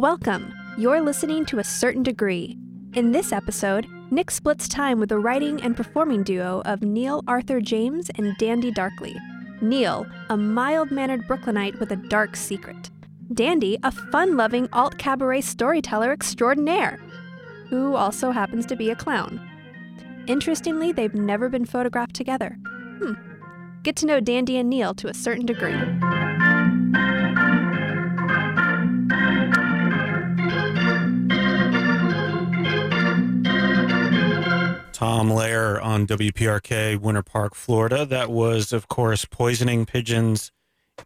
Welcome. You're listening to A Certain Degree. In this episode, Nick splits time with the writing and performing duo of Neil Arthur James and Dandy Darkly. Neil, a mild mannered Brooklynite with a dark secret. Dandy, a fun loving alt cabaret storyteller extraordinaire, who also happens to be a clown. Interestingly, they've never been photographed together. Hmm. Get to know Dandy and Neil to a certain degree. Tom Lehrer on WPRK, Winter Park, Florida. That was, of course, poisoning pigeons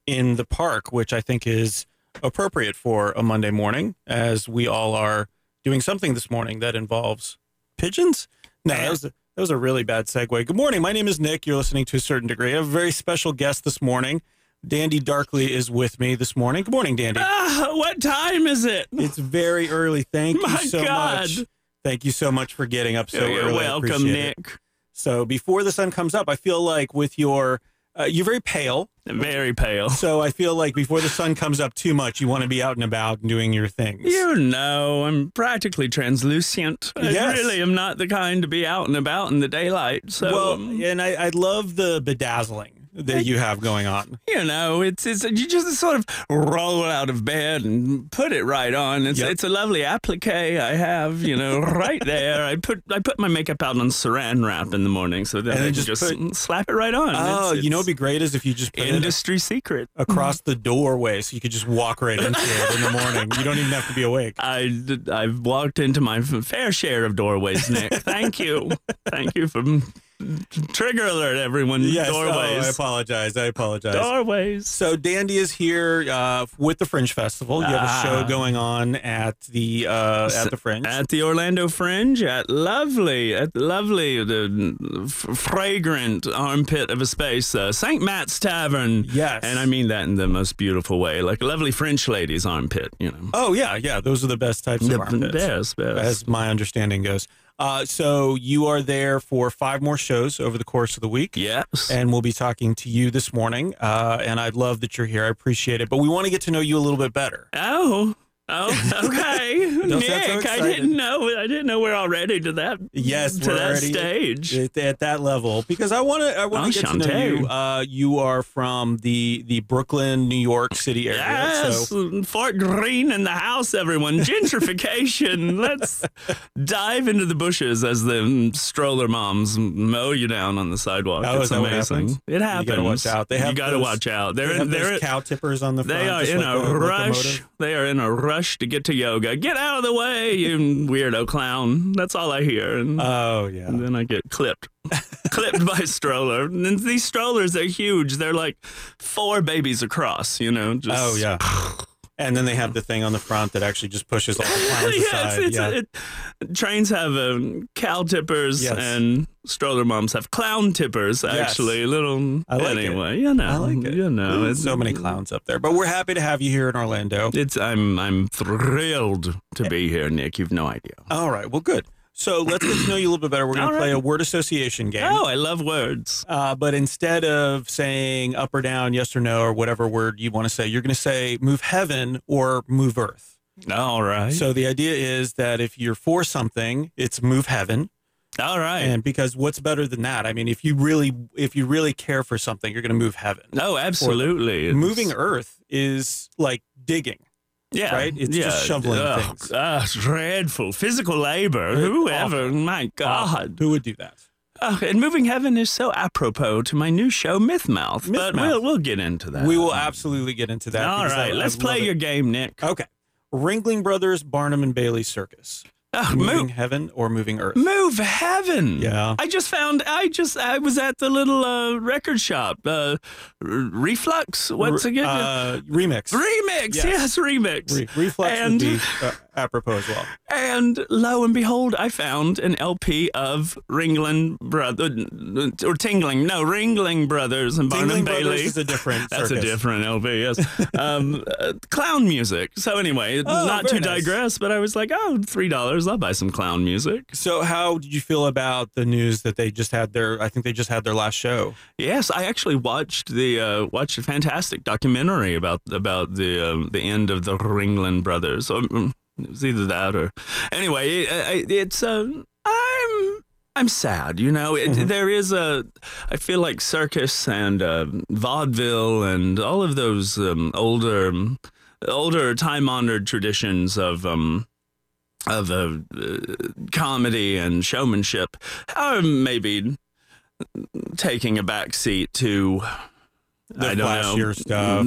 in the park, which I think is appropriate for a Monday morning, as we all are doing something this morning that involves pigeons. No, that was a, that was a really bad segue. Good morning. My name is Nick. You're listening to a certain degree. I have a very special guest this morning. Dandy Darkly is with me this morning. Good morning, Dandy. Ah, what time is it? It's very early. Thank My you so God. much. Thank you so much for getting up so You're early. Welcome, appreciate it. Nick. So before the sun comes up, I feel like with your, uh, you're very pale. Very pale. So I feel like before the sun comes up too much, you want to be out and about and doing your things. You know, I'm practically translucent. Yes. I really am not the kind to be out and about in the daylight. So, well, um, and I, I love the bedazzling that you have going on. you know, it's it's you just sort of roll out of bed and put it right on. It's Yep. it's a lovely applique I have, you know, right there. I put I put my makeup out on saran wrap in the morning so that And I just just, put- slap it right on. Oh, It's- you know what'd be great is if you just industry secret. across mm-hmm. the doorway so you could just walk right into it in the morning. You don't even have to be awake. I, I've walked into my fair share of doorways, Nick. Thank you. Thank you for trigger alert, everyone. Yes, oh, I apologize. I apologize. doorways. So Dandy is here uh, with the Fringe Festival. You have a show Ah. going on at the uh, at the Fringe. At the Orlando Fringe, at lovely, at lovely, the fragrant armpit of a space, uh, St. Matt's Tavern. Yes. And I mean that in the most beautiful way, like a lovely French lady's armpit, you know. oh yeah, yeah. Those are the best types The of armpits, best, best. as my understanding goes. Uh, so you are there for five more shows over the course of the week. yes. And we'll be talking to you this morning. Uh, and I love that you're here. I appreciate it. But we want to get to know you a little bit better. Oh, oh, okay, Don't so Nick. I didn't know. I didn't know we're already to that. Yes, to that stage. At, at that level, because I want to, I want Oh, to get to know you. Uh, you are from the the Brooklyn, New York City area. Yes, So Fort Greene in the house, everyone. Gentrification. Let's dive into the bushes as the mm, stroller moms mow you down on the sidewalk. Oh, it's amazing. happens? It happens. You gotta watch out. They have you got to those- watch out. they They're have they're cow tippers on the front. they are in like a rush. locomotive. They are in a rush to get to yoga. Get out of the way, you weirdo clown. That's all I hear. And Oh yeah. and then I get clipped. clipped by a stroller. And these strollers are huge. They're like four babies across, you know. Just, Oh yeah. And then they have the thing on the front that actually just pushes all the clowns yes, aside. it's, yeah. it, trains have um, cow tippers Yes. and stroller moms have clown tippers. Actually, little I like it. anyway, you know, I like it. You know, There's so many clowns up there, but we're happy to have you here in Orlando. It's I'm I'm thrilled to be here, Nick. You've no idea. All right. Well, good. So let's get to know you a little bit better. We're going to play right. a word association game. Oh, I love words. Uh, but instead of saying up or down, yes or no, or whatever word you want to say, you're going to say move heaven or move earth. All right. So the idea is that if you're for something, it's move heaven. All right. And because what's better than that? I mean, if you really, if you really care for something, you're going to move heaven. no, absolutely. Moving earth is like digging. Yeah, right? It's just shoveling Ugh, things. ugh, dreadful physical labor. Whoever, my uh, God. Who would do that? Ugh, and moving heaven is so apropos to my new show, Mythmouth. But Mythmouth. we'll we'll get into that. We will absolutely get into that. All because I- let's love play it. your game, Nick. Okay. Ringling Brothers, Barnum and Bailey Circus. Ugh, Moving move, heaven or moving earth? move heaven. Yeah. I just found. I just. I was at the little uh, record shop. Uh, Reflux. What's Re- again? Uh, remix. remix. yes. Yes, remix. Re- reflex and would be uh, apropos as well. And lo and behold, I found an LP of Ringling Brother or Tingling, no Ringling Brothers and Tingling Bailey. Brothers is a different. That's circus. a different LP, yes. um, uh, clown music. So anyway, Oh, not to nice. digress, but I was like, oh, three dollars, I'll buy some clown music. So, how did you feel about the news that they just had their? I think they just had their last show. Yes, I actually watched the uh, watched a fantastic documentary about about the um, the end of the Ringling Brothers. Um, it was either that or anyway. It, I- it's uh, I'm I'm sad. You know, it, Mhm. there is a. I feel like circus and uh, vaudeville and all of those um, older older time honored traditions of. Um, of uh, comedy and showmanship are maybe taking a back seat to The I don't flashier know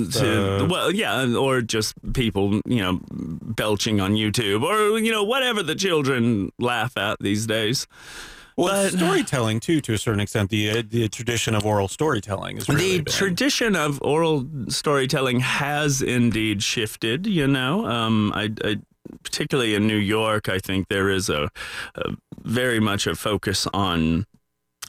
stuff, to- uh, well, yeah, or just people, you know, belching on YouTube, or you know, whatever the children laugh at these days. Well, But- storytelling too, to a certain extent. The uh, the tradition of oral storytelling is really the big. tradition of oral storytelling has indeed shifted. You know, um, I, I particularly in New York, I think there is a, a very much a focus on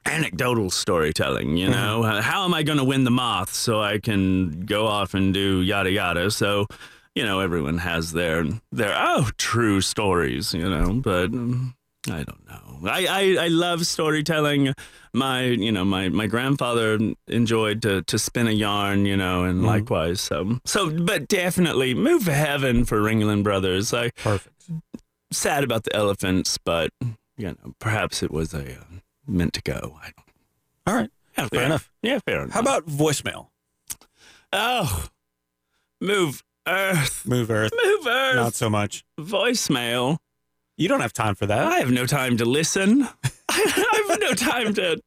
anecdotal storytelling. You know, Uh, how am I going to win the moth so I can go off and do yada yada? So. You know, everyone has their their oh true stories. You know, but um, I don't know. I, I, I love storytelling. My you know my, my grandfather enjoyed to, to spin a yarn. You know, and Mhm. likewise. So so, but definitely move to heaven for Ringling Brothers. I Perfect. sad about the elephants, but you know perhaps it was a uh, meant to go. I. All right. Yeah, Fair enough. Yeah, fair enough. How about voicemail? oh, move Earth, Move Earth. move Earth, Not so much. voicemail. You don't have time for that. I have no time to listen. I have no time to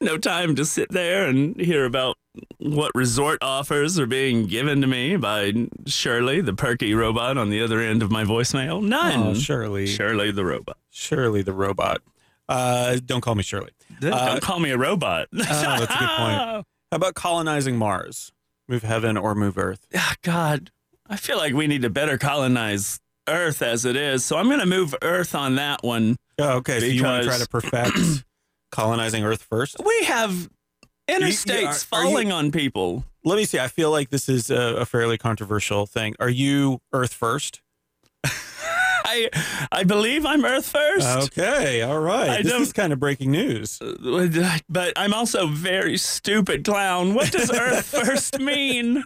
no time to sit there and hear about what resort offers are being given to me by Shirley, the perky robot on the other end of my voicemail. None. Oh, Shirley. Shirley the robot. Shirley the robot. Uh, don't call me Shirley. Don't Uh, call me a robot. Oh, that's a good point. How about colonizing Mars? Move heaven or move Earth? Ah, God, I feel like we need to better colonize Earth as it is. So I'm going to move Earth on that one. Oh, okay. So you want to try to perfect colonizing Earth first? We have interstates are- are you- falling on people. Let me see. I feel like this is a, a fairly controversial thing. Are you Earth first? I I believe I'm Earth first. Okay. All right. I this don't- is kind of breaking news. Uh, but I'm also very stupid clown. What does Earth first mean?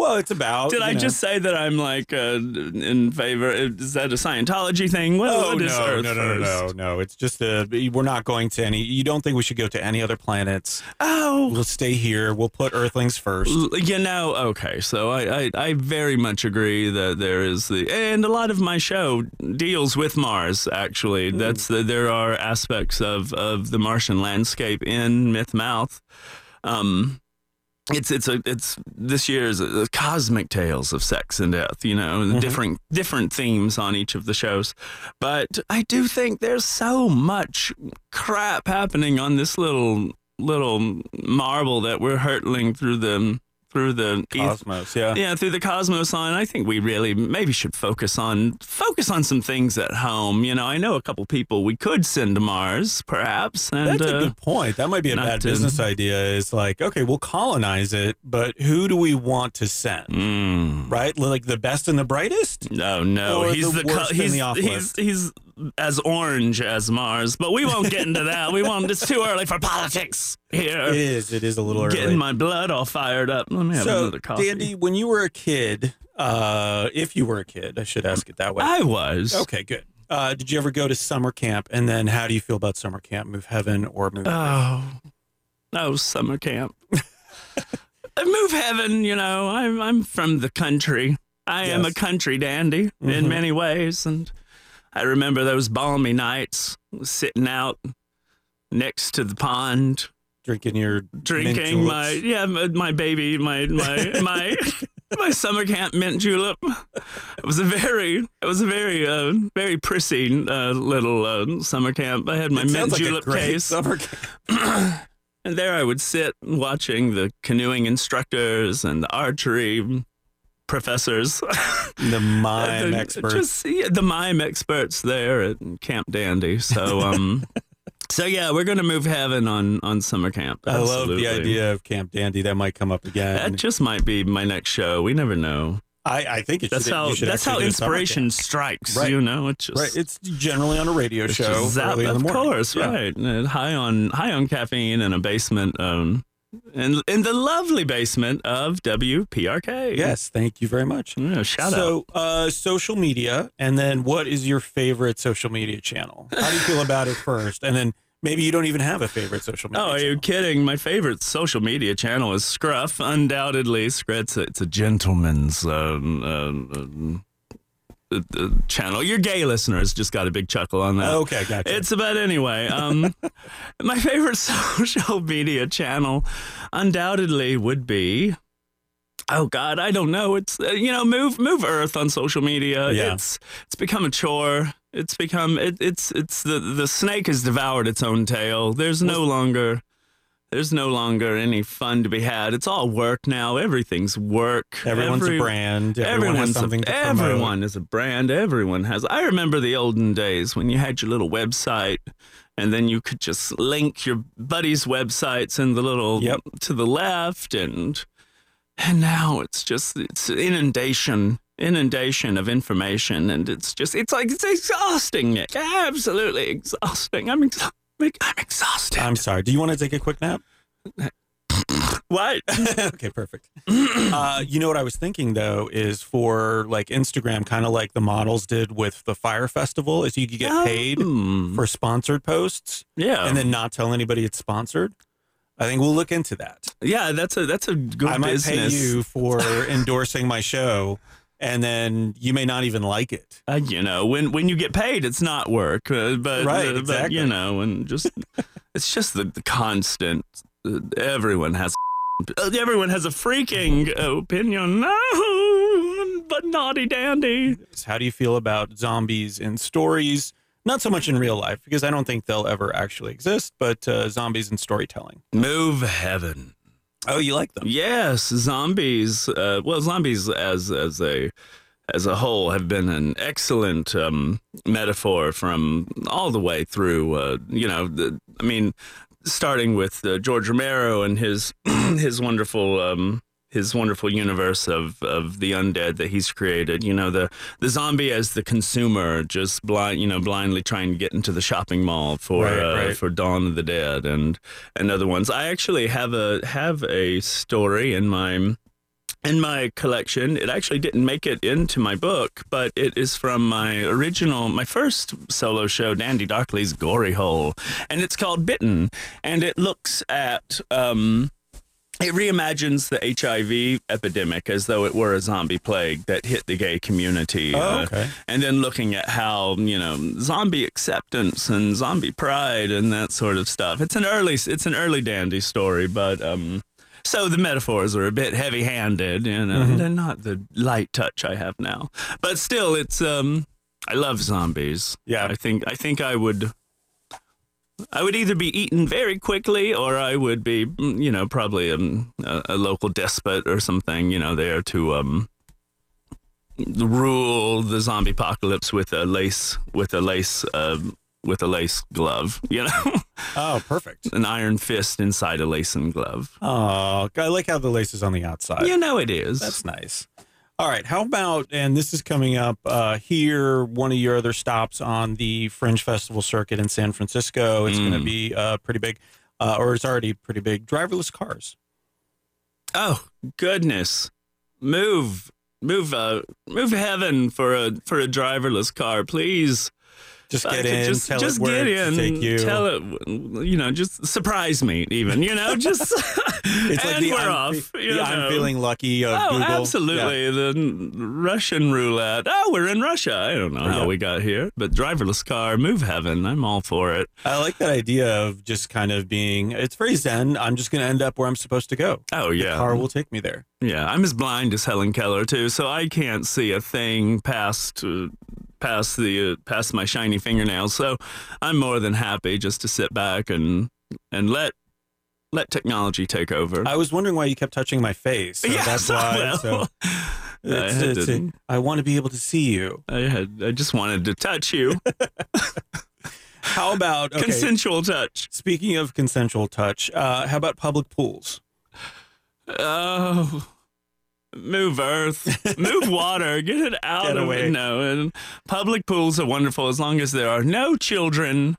Well, it's about. Did I know- just say that I'm like uh, in favor? Is that a Scientology thing? What, Oh no, no, no, no, no, no! It's just a. We're not going to any. You don't think we should go to any other planets? Oh, We'll stay here. We'll put Earthlings first. You know, okay, so I, I, I very much agree that there is the, and a lot of my show deals with Mars. Actually, that's the, there are aspects of, of the Martian landscape in Myth Mouth. Um, it's it's a it's this year's a, cosmic tales of sex and death. You know, Mhm. different different themes on each of the shows, but I do think there's so much crap happening on this little little marble that we're hurtling through the through the Cosmos, yeah. yeah through the cosmos on i think we really maybe should focus on focus on some things at home you know i know a couple people we could send to mars perhaps and That's a uh, good point. That might be a bad to- business idea. Is like, okay, we'll colonize it, but who do we want to send? mm, Right, like the best and the brightest. no no Or he's the the, co- worst in he's, the off he's he's as orange as mars but we won't get into that we won't it's too early for politics here It is. It is a little early. getting my blood all fired up let me have so, another coffee Dandy, when you were a kid, uh, if you were a kid, I should ask it that way. i was Okay, good. Uh, did you ever go to summer camp? And then, how do you feel about summer camp? Move heaven or move? Oh, oh, summer camp. Move heaven, you know. I'm I'm from the country. I am a country dandy Mhm. in many ways, and I remember those balmy nights sitting out next to the pond, drinking your mint drinking my yeah my, my baby my my my my summer camp mint julep. It was a very it was a very uh, very prissy uh, little uh, summer camp. I had my It mint sounds like a julep case. Summer camp. And there I would sit watching the canoeing instructors and the archery professors, The mime experts. just yeah, the mime experts there at Camp Dandy. So um, so yeah, we're gonna move heaven on on summer camp. I love the idea of Camp Dandy. That might come up again. That just might be my next show. We never know. I, I think That's should, how that's how do a summer inspiration strikes. Right. You know, it's just Right. It's generally on a radio show zap- early in the morning. course, Yeah. right. High on high on caffeine in a basement, um, in in the lovely basement of WPRK. Yes. Thank you very much. Yeah, shout out. so, uh, social media, and then what is your favorite social media channel? How do you feel about it first? And then maybe you don't even have a favorite social media Oh, are you kidding? My favorite social media channel is Scruff. Undoubtedly, Scruff's a, it's a gentleman's um, um, um, channel. Your gay listeners just got a big chuckle on that. Okay, gotcha. It's about anyway. Um, my favorite social media channel, undoubtedly, would be. Oh God, I don't know. It's uh, you know, move move Earth on social media. Yeah. It's it's become a chore. It's become it, it's it's the the snake has devoured its own tail. There's no longer there's no longer any fun to be had. It's all work now. Everything's work. Everyone's Every- a brand. Everyone Everyone's has something a, to promote. everyone is a brand. Everyone has. I remember the olden days when you had your little website, and then you could just link your buddies' websites in the little Yep. to the left, and and now it's just it's inundation inundation of information, and it's just it's like it's exhausting, Nick. Absolutely exhausting. I'm ex- I'm exhausted. I'm sorry. Do you want to take a quick nap? what? okay, perfect. uh, you know what I was thinking though is for like Instagram, kind of like the models did with the Fyre Festival, is you could get paid Hmm. for sponsored posts yeah, and then not tell anybody it's sponsored. I think we'll look into that. yeah. That's a that's a good business. I might business. pay you for endorsing my show, and then you may not even like it. Uh, you know, when when you get paid, it's not work, uh, but Right, uh, but exactly. you know, and just it's just the, the constant. Uh, everyone has uh, everyone has a freaking opinion. No, but naughty dandy. How do you feel about zombies in stories? Not so much in real life because I don't think they'll ever actually exist, but uh, zombies in storytelling. Move heaven. Oh, you like them? Yes, zombies. Uh, well, zombies as as a as a whole have been an excellent um, metaphor from all the way through. Uh, you know, the, I mean, starting with uh, George Romero and his his wonderful. Um, his wonderful universe of, of the undead that he's created, you know, the the zombie as the consumer, just blind, you know, blindly trying to get into the shopping mall for Right, uh, right. for Dawn of the Dead and and other ones. I actually have a have a story in my in my collection. It actually didn't make it into my book, but it is from my original, my first solo show, Dandy Darkly's Gory Hole, and it's called Bitten, and it looks at. Um, it reimagines the HIV epidemic as though it were a zombie plague that hit the gay community. Oh, uh, and then looking at how you know zombie acceptance and zombie pride and that sort of stuff. It's an early it's an early dandy story, but um, so the metaphors are a bit heavy-handed, you know, Mhm. they're not the light touch I have now. But still, it's um, I love zombies. Yeah. I think I think I would. I would either be eaten very quickly, or I would be, mm, you know, probably um, a, a local despot or something, you know, there to um, rule the zombie apocalypse with a lace with a lace uh, with a lace glove you know Oh, perfect. an iron fist inside a lace and glove Oh, I like how the lace is on the outside. you know it is That's nice. All right. How about, and this is coming up uh, here, one of your other stops on the Fringe Festival circuit in San Francisco. It's going to Mm. be uh, pretty big, uh, or it's already pretty big. Driverless cars. oh goodness move move uh move heaven for a for a driverless car please Just get in, just, tell just it where get in take you. tell it you know just surprise me even you know just it's and like the we're I'm, off the, the I'm feeling lucky of Oh, Google. Yeah. absolutely. The Russian roulette. Oh, we're in Russia. I don't know how Yeah. we got here, but driverless car, move heaven. I'm all for it. I like that idea of just kind of being, it's very zen. I'm just going to end up where I'm supposed to go. Oh, The yeah. car will take me there. Yeah, I'm as blind as Helen Keller, too, so I can't see a thing past. Uh, past the uh, past my shiny fingernails so i'm more than happy just to sit back and and let let technology take over I was wondering why you kept touching my face. So Yes, that's why. well, so It's- I it's I want to be able to see you. I had. I just wanted to touch you. How about okay, Consensual touch. Speaking of consensual touch, uh, how about public pools? Oh. Move earth, move water, get it out Get of away. it. No, and public pools are wonderful as long as there are no children,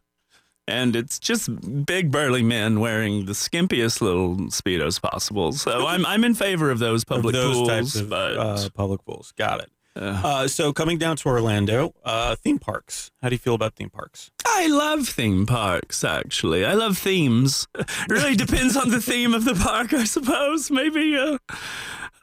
and it's just big burly men wearing the skimpiest little speedos possible. So I'm I'm in favor of those public of those pools, types of but uh, public pools. Got it. Uh, Uh, so coming down to Orlando, uh, theme parks. How do you feel about theme parks? I love theme parks. Actually, I love themes. It really depends on the theme of the park, I suppose. Maybe uh,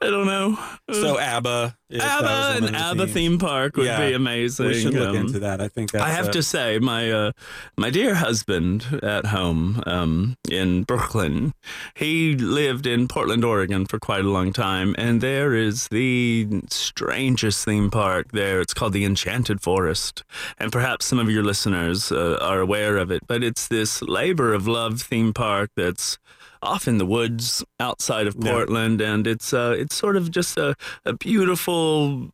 I don't know. So ABBA, if ABBA one and of the ABBA themes. theme park would Yeah, be amazing. We should look Um, into that. I think that's I have a- to say, my uh, my dear husband at home um, in Brooklyn, he lived in Portland, Oregon for quite a long time, and there is the strangest theme park there. It's called the Enchanted Forest, and perhaps some of your listeners uh, are aware of it. But it's this labor of love theme park that's off in the woods outside of Yeah. Portland, and it's uh, it's sort of just a, a beautiful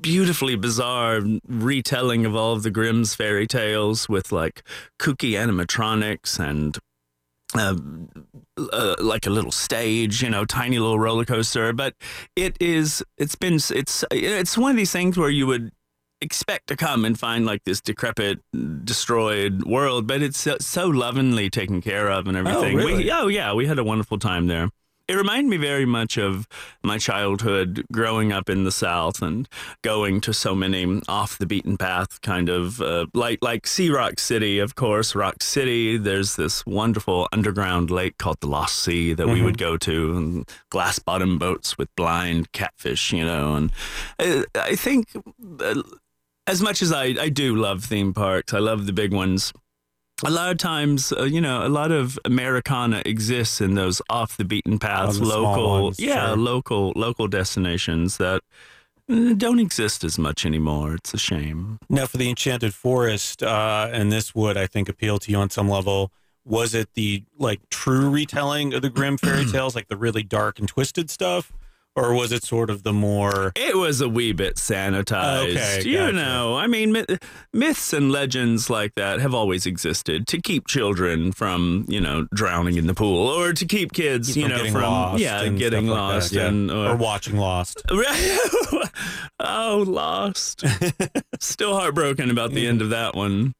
beautifully bizarre retelling of all of the Grimm's fairy tales with like kooky animatronics and uh, uh, like a little stage, you know, tiny little roller coaster. But it is, it's been, it's, it's one of these things where you would expect to come and find like this decrepit, destroyed world, but it's so, so lovingly taken care of and everything. Oh, really? We, oh yeah, we had a wonderful time there. It reminded me very much of my childhood growing up in the South and going to so many off the beaten path kind of uh, like like See Rock City, of course, Rock City. There's this wonderful underground lake called the Lost Sea that we Mhm. would go to, and glass bottom boats with blind catfish, you know. And uh, I think uh, as much as I, I do love theme parks, I love the big ones. A lot of times, uh, you know, a lot of Americana exists in those off the beaten paths, the local, ones, yeah, sure. local, local destinations that mm, don't exist as much anymore. It's a shame. Now, for the Enchanted Forest, uh, and this would, I think, appeal to you on some level. Was it the like true retelling of the Grimm fairy tales, like the really dark and twisted stuff, or was it sort of the more? It was a wee bit sanitized. Okay, you gotcha. know, I mean, myth, myths and legends like that have always existed to keep children from, you know, drowning in the pool or to keep kids, you from know, getting from lost yeah, and getting stuff like lost that, yeah. and or watching Lost? oh, lost. Still heartbroken about the end of that one.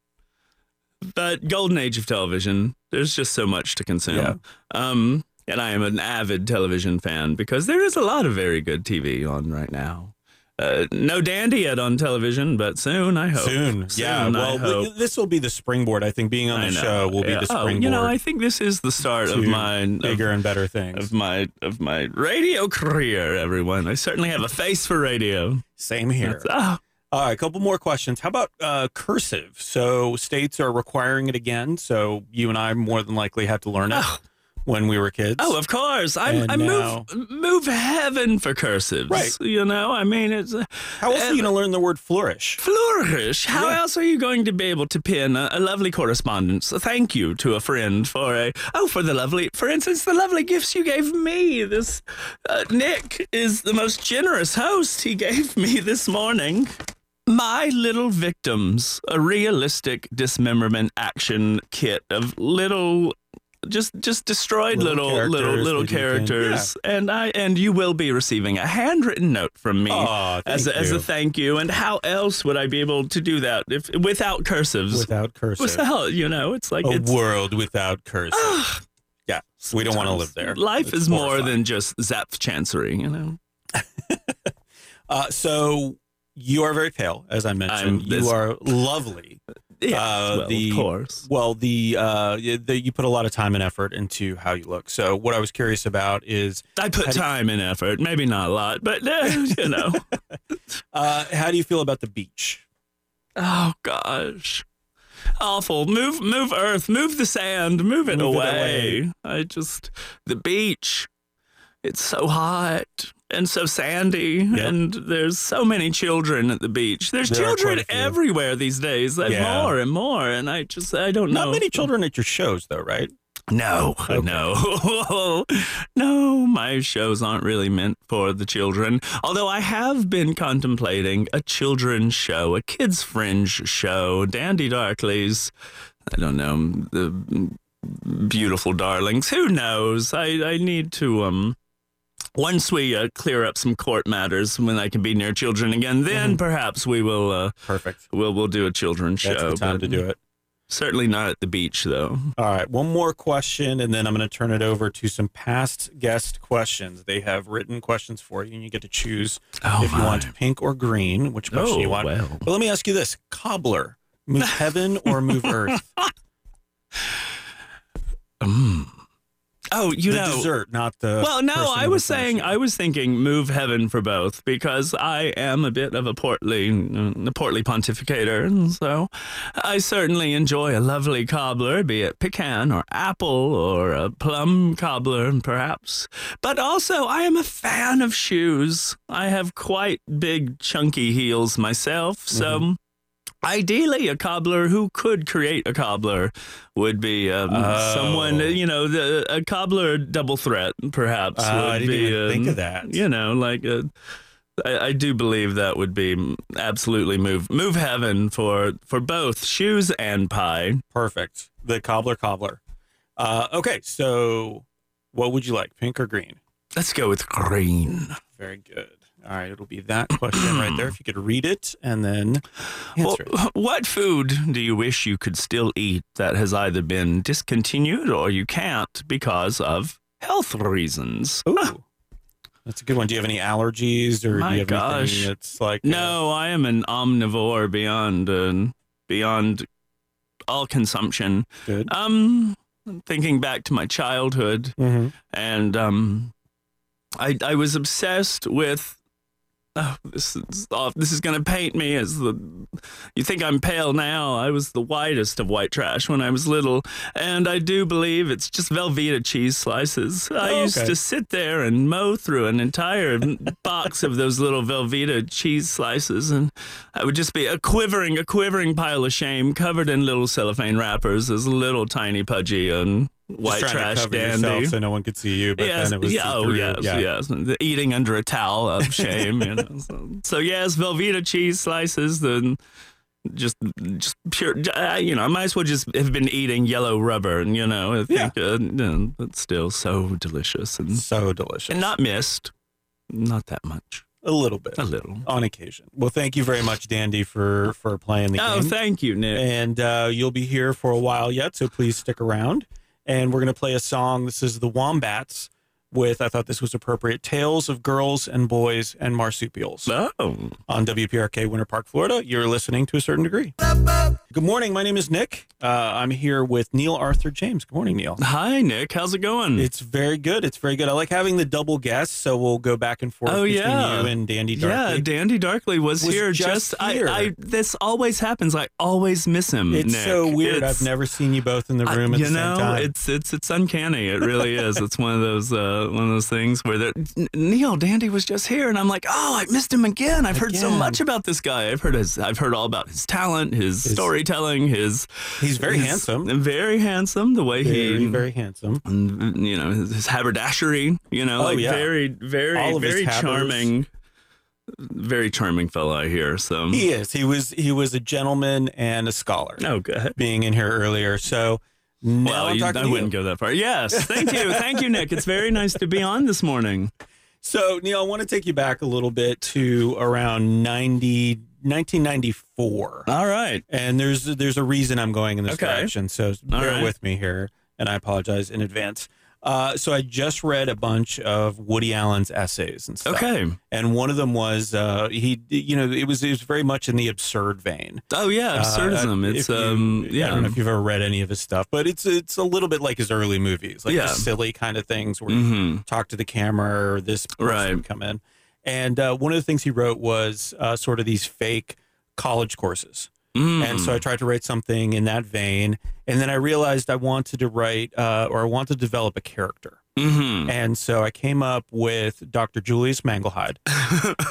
But golden age of television, there's just so much to consume. Yeah. Um, and I am an avid television fan because there is a lot of very good TV on right now. Uh, no dandy yet on television, but soon I hope. Soon, yeah. I Well, this will be the springboard. I think being on the show will yeah. be the springboard. Oh, you know, I think this is the start of my of, bigger and better things. of my of my radio career. Everyone, I certainly have a face for radio. Same here. Ah, All right, a couple more questions. How about uh, cursive? So states are requiring it again. So you and I more than likely have to learn it Oh. When we were kids. Oh, of course. I, And I now- move move heaven for cursives. Right. You know, I mean, it's uh, How else are you going to learn the word flourish? flourish. How Yeah. else are you going to be able to pin a, a lovely correspondence? A thank you to a friend for a oh for the lovely, for instance, the lovely gifts you gave me. This uh, Nick is the most generous host. He gave me this morning. My Little Victims, a realistic dismemberment action kit of little just just destroyed Little little little characters little that you can- characters and I and you will be receiving a handwritten note from me Aw, as a, as a thank you and how else would I be able to do that if without cursives Without cursive. without you know it's like a it's world without cursive. yeah, we don't want to live there. life It's is more than just Zapf Chancery you know Uh, so you are very pale, as I mentioned. I'm you are lovely. Yeah Uh, well, the- of course Well, the, uh, the you put a lot of time and effort into how you look. So what I was curious about is I put do you- time and effort maybe not a lot but uh, you know uh, how do you feel about the beach? Oh gosh. Awful. Move move earth, move the sand, move it Move it away. away. I just the beach. It's so hot and so sandy Yep. and there's so many children at the beach. There's There children quite a few. everywhere these days. There's Yeah. more and more and I just I don't know. Not many children at your shows, though, right? No, no, no. My shows aren't really meant for the children. Although I have been contemplating a children's show, a kids' fringe show. Dandy Darkly's. I don't know the beautiful darlings. Who knows? I I need to um. Once we uh, clear up some court matters, when I can be near children again, then perhaps we will. Uh, Perfect. we'll we'll do a children's That's show. the time to do it. Certainly not at the beach, though. All right, one more question, and then I'm going to turn it over to some past guest questions. They have written questions for you, and you get to choose Oh, if you want pink or green, which question Oh, you want. well. But let me ask you this: cobbler, move heaven or move earth? Mm. Oh, you the know. dessert, not the. Well, no, I was saying. I was thinking move heaven for both because I am a bit of a portly, uh, a portly pontificator, and so I certainly enjoy a lovely cobbler, be it pecan or apple or a plum cobbler, perhaps. But also, I am a fan of shoes. I have quite big, chunky heels myself, so. Ideally, a cobbler who could create a cobbler would be um, Oh. someone, you know, the, a cobbler double threat, perhaps. Oh, would I didn't be, even think um, of that. You know, like a, I, I do believe that would be absolutely move move heaven for for both shoes and pie. Perfect. The cobbler, cobbler. Uh, okay, so what would you like, pink or green? Let's go with green. Very good. All right, it'll be that question right there. If you could read it and then Well, answer it. what food do you wish you could still eat that has either been discontinued or you can't because of health reasons? Ooh, that's a good one. Do you have any allergies or do My you have gosh. anything that's like No, I am an omnivore beyond uh, beyond all consumption. good? Um, thinking back to my childhood, Mm-hmm. and um, I I was obsessed with. Oh, this is off. This is gonna paint me as the. You think I'm pale now? I was the whitest of white trash when I was little, and I do believe it's just Velveeta cheese slices. I Oh, used okay. to sit there and mow through an entire box of those little Velveeta cheese slices, and I would just be a quivering, a quivering pile of shame, covered in little cellophane wrappers, as little tiny pudgy and white trash dandy. so no one could see you, but yes, then it was yeah, oh yes, yeah. yes. The eating under a towel of shame, you know. So, so yes, Velveeta cheese slices. Then just, just pure. uh, You know, I might as well just have been eating yellow rubber, and you know, I Yeah. uh, but still so delicious and So delicious. and not missed, not that much, a little bit a little. on occasion. Well, thank you very much, Dandy, for for playing the Oh, game. thank you, Nick. and uh, you'll be here for a while yet, so please stick around. And we're going to play a song. This is the Wombats with, I thought this was appropriate, Tales of Girls and Boys and Marsupials Oh, on WPRK Winter Park, Florida. You're listening to a certain degree. Good morning. My name is Nick. Uh, I'm here with Neil Arthur James. Good morning, Neil. hi, Nick. How's it going? It's very good. It's very good. I like having the double guests, so we'll go back and forth Oh, between yeah. you and Dandy yeah, Dandy Darkly was, Was here. just here. I, I, this always happens. I always miss him. it's Nick. so weird. It's- I've never seen you both in the I- room at you the know, same time. it's it's it's uncanny. It really is. It's one of those uh, one of those things where Neil Dandy was just here, and I'm like, oh, I missed him again. I've heard so much about this guy. I've heard his. I've heard all about his talent, his, His- storytelling, his. He's very his- handsome. Very handsome. The way Very, he. very handsome. and, you know his, his haberdashery. You know, Oh, like yeah. very, very, All of his very charming. Very charming fellow I hear. So. He is. He was. He was a gentleman and a scholar. Oh, good. Being in here earlier, so now Well, you- I wouldn't go that far. Yes, thank you, thank you, Nick. It's very nice to be on this morning. So Neil, I want to take you back a little bit to around 90, 1994, All right. and there's there's a reason I'm going in this Okay. direction. So bear right. with me here, and I apologize in advance. Uh, so I just read a bunch of Woody Allen's essays and stuff. Okay. and one of them was uh, he, you know, it was it was very much in the absurd vein. Oh yeah, Uh, absurdism. if it's you- um I don't know if you've ever read any of his stuff, but it's it's a little bit like his early movies, like Yeah. the silly kind of things where hmm you talk to the camera or this person Right. come in. And uh, one of the things he wrote was uh, sort of these fake college courses. Mm. And so I tried to write something in that vein, and then I realized I wanted to write uh, or I wanted to develop a character. hmm And so I came up with Dr. Julius Manglehide,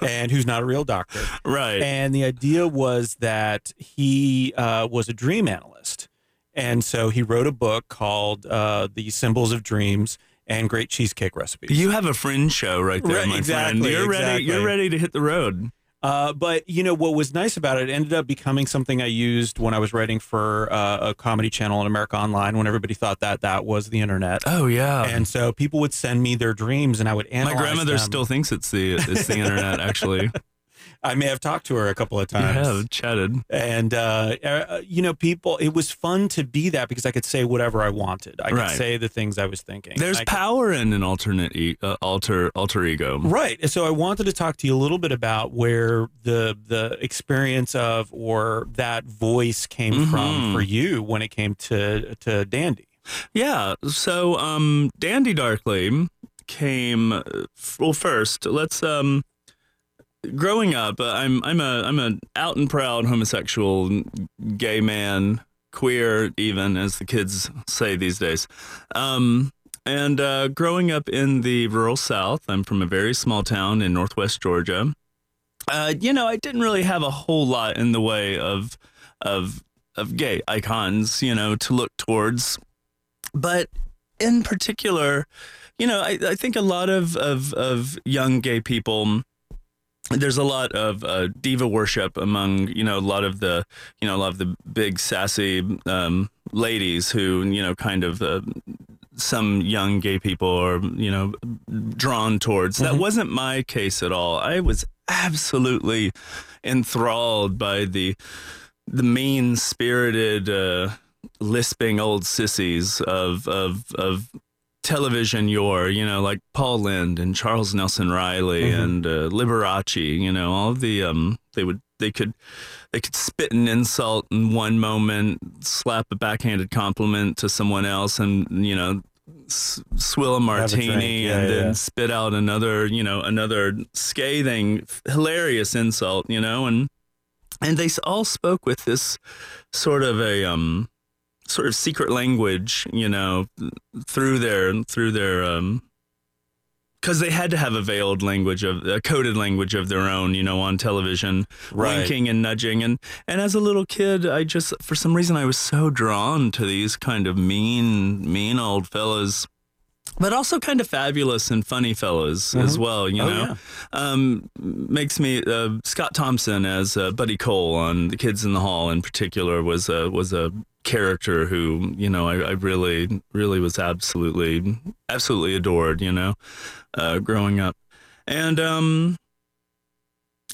and who's not a real doctor. right. And the idea was that he uh, was a dream analyst. And so he wrote a book called uh, The Symbols of Dreams and Great Cheesecake Recipes. You have a fringe show right there, Right, my exactly, friend. You're ready. You're ready to hit the road. Uh, but you know what was nice about it, it ended up becoming something I used when I was writing for uh, a comedy channel in America Online. When everybody thought that that was the internet, Oh yeah. and so people would send me their dreams, and I would analyze. my grandmother them. still thinks it's the it's the internet. Actually, I may have talked to her a couple of times. have chatted. and uh, uh, you know, people. It was fun to be that because I could say whatever I wanted. I Right. could say the things I was thinking. There's I could- power in an alternate e- uh, alter alter ego. Right. So I wanted to talk to you a little bit about where the the experience of or that voice came from Mhm. for you when it came to to Dandy. Yeah. So, um, Dandy Darkly came. uh, Well, first, let's. Um, growing up, uh, I'm I'm a I'm a out and proud homosexual, gay man, queer, even as the kids say these days. Um, and uh, growing up in the rural South, I'm from a very small town in Northwest Georgia. Uh, you know, I didn't really have a whole lot in the way of of of gay icons, you know, to look towards but in particular, you know, I, I think a lot of, of, of young gay people, there's a lot of uh, diva worship among, you know, a lot of the, you know, a lot of the big sassy um, ladies who, you know, kind of uh, some young gay people are, you know, drawn towards. That Mhm. wasn't my case at all. I was absolutely enthralled by the the mean spirited uh, lisping old sissies of of of television yore, you know, like Paul Lynde and Charles Nelson Reilly Mhm. and uh, Liberace, you know, all of the um they would they could they could spit an insult in one moment, slap a backhanded compliment to someone else and you know s- swill a martini drink, yeah, and then spit out another, you know, another scathing hilarious insult, you know, and and they all spoke with this sort of a um sort of secret language you know through their through their um because they had to have a veiled language of a coded language of their own you know on television winking and nudging and and as a little kid i just for some reason i was so drawn to these kind of mean mean old fellas but also kind of fabulous and funny fellows as Mhm. well you Oh, know yeah. um, makes me uh, Scott Thompson as uh, Buddy Cole on The Kids in the Hall in particular was a was a character who you know I, I really really was absolutely absolutely adored you know uh, growing up. And um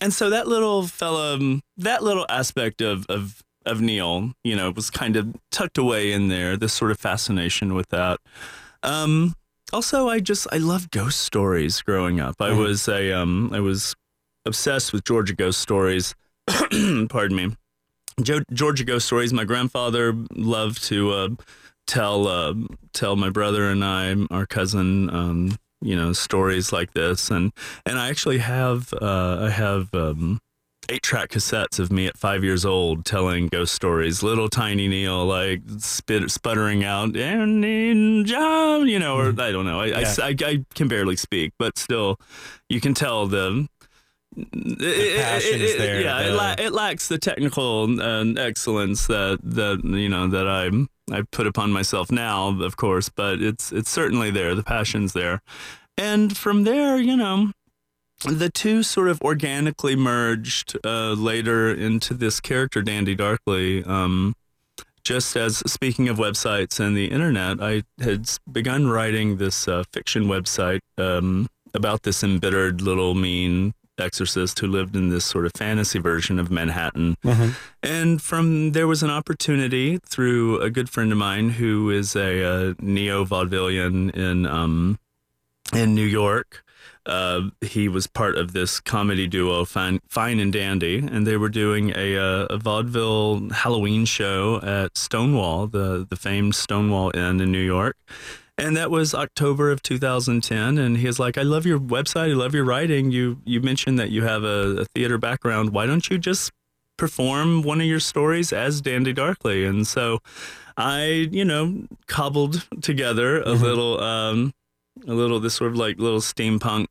and so that little fella um, that little aspect of of of Neil you know was kind of tucked away in there this sort of fascination with that. Um also i just i love ghost stories growing up. I Mhm. was a um i was obsessed with georgia ghost stories. Pardon me jo- georgia ghost stories my grandfather loved to uh, tell uh, tell my brother and i our cousin um you know stories like this and and i actually have uh i have um eight track cassettes of me at five years old telling ghost stories. Little tiny Neil, like spit, sputtering out, and you know, or I don't know. I, I- I, I can barely speak, but still, you can tell the. The passion is there, Yeah, it, la- it lacks the technical uh, excellence that that you know that I I put upon myself now, of course, but it's it's certainly there. The passion's there, and from there, you know, the two sort of organically merged uh, later into this character, Dandy Darkly. Um, just as speaking of websites and the internet, I had begun writing this uh, fiction website um, about this embittered little mean exorcist who lived in this sort of fantasy version of Manhattan. Mhm. And from there was an opportunity through a good friend of mine who is a, uh neo vaudevillian in um, in New York. Uh, he was part of this comedy duo, Fine, Fine and Dandy, and they were doing a, uh, a vaudeville Halloween show at Stonewall, the the famed Stonewall Inn in New York. And that was October of 2010. And he was like, "I love your website. I love your writing. You you mentioned that you have a, a theater background. Why don't you just perform one of your stories as Dandy Darkly?" And so, I you know cobbled together a Mhm. little um, a little this sort of like little steampunk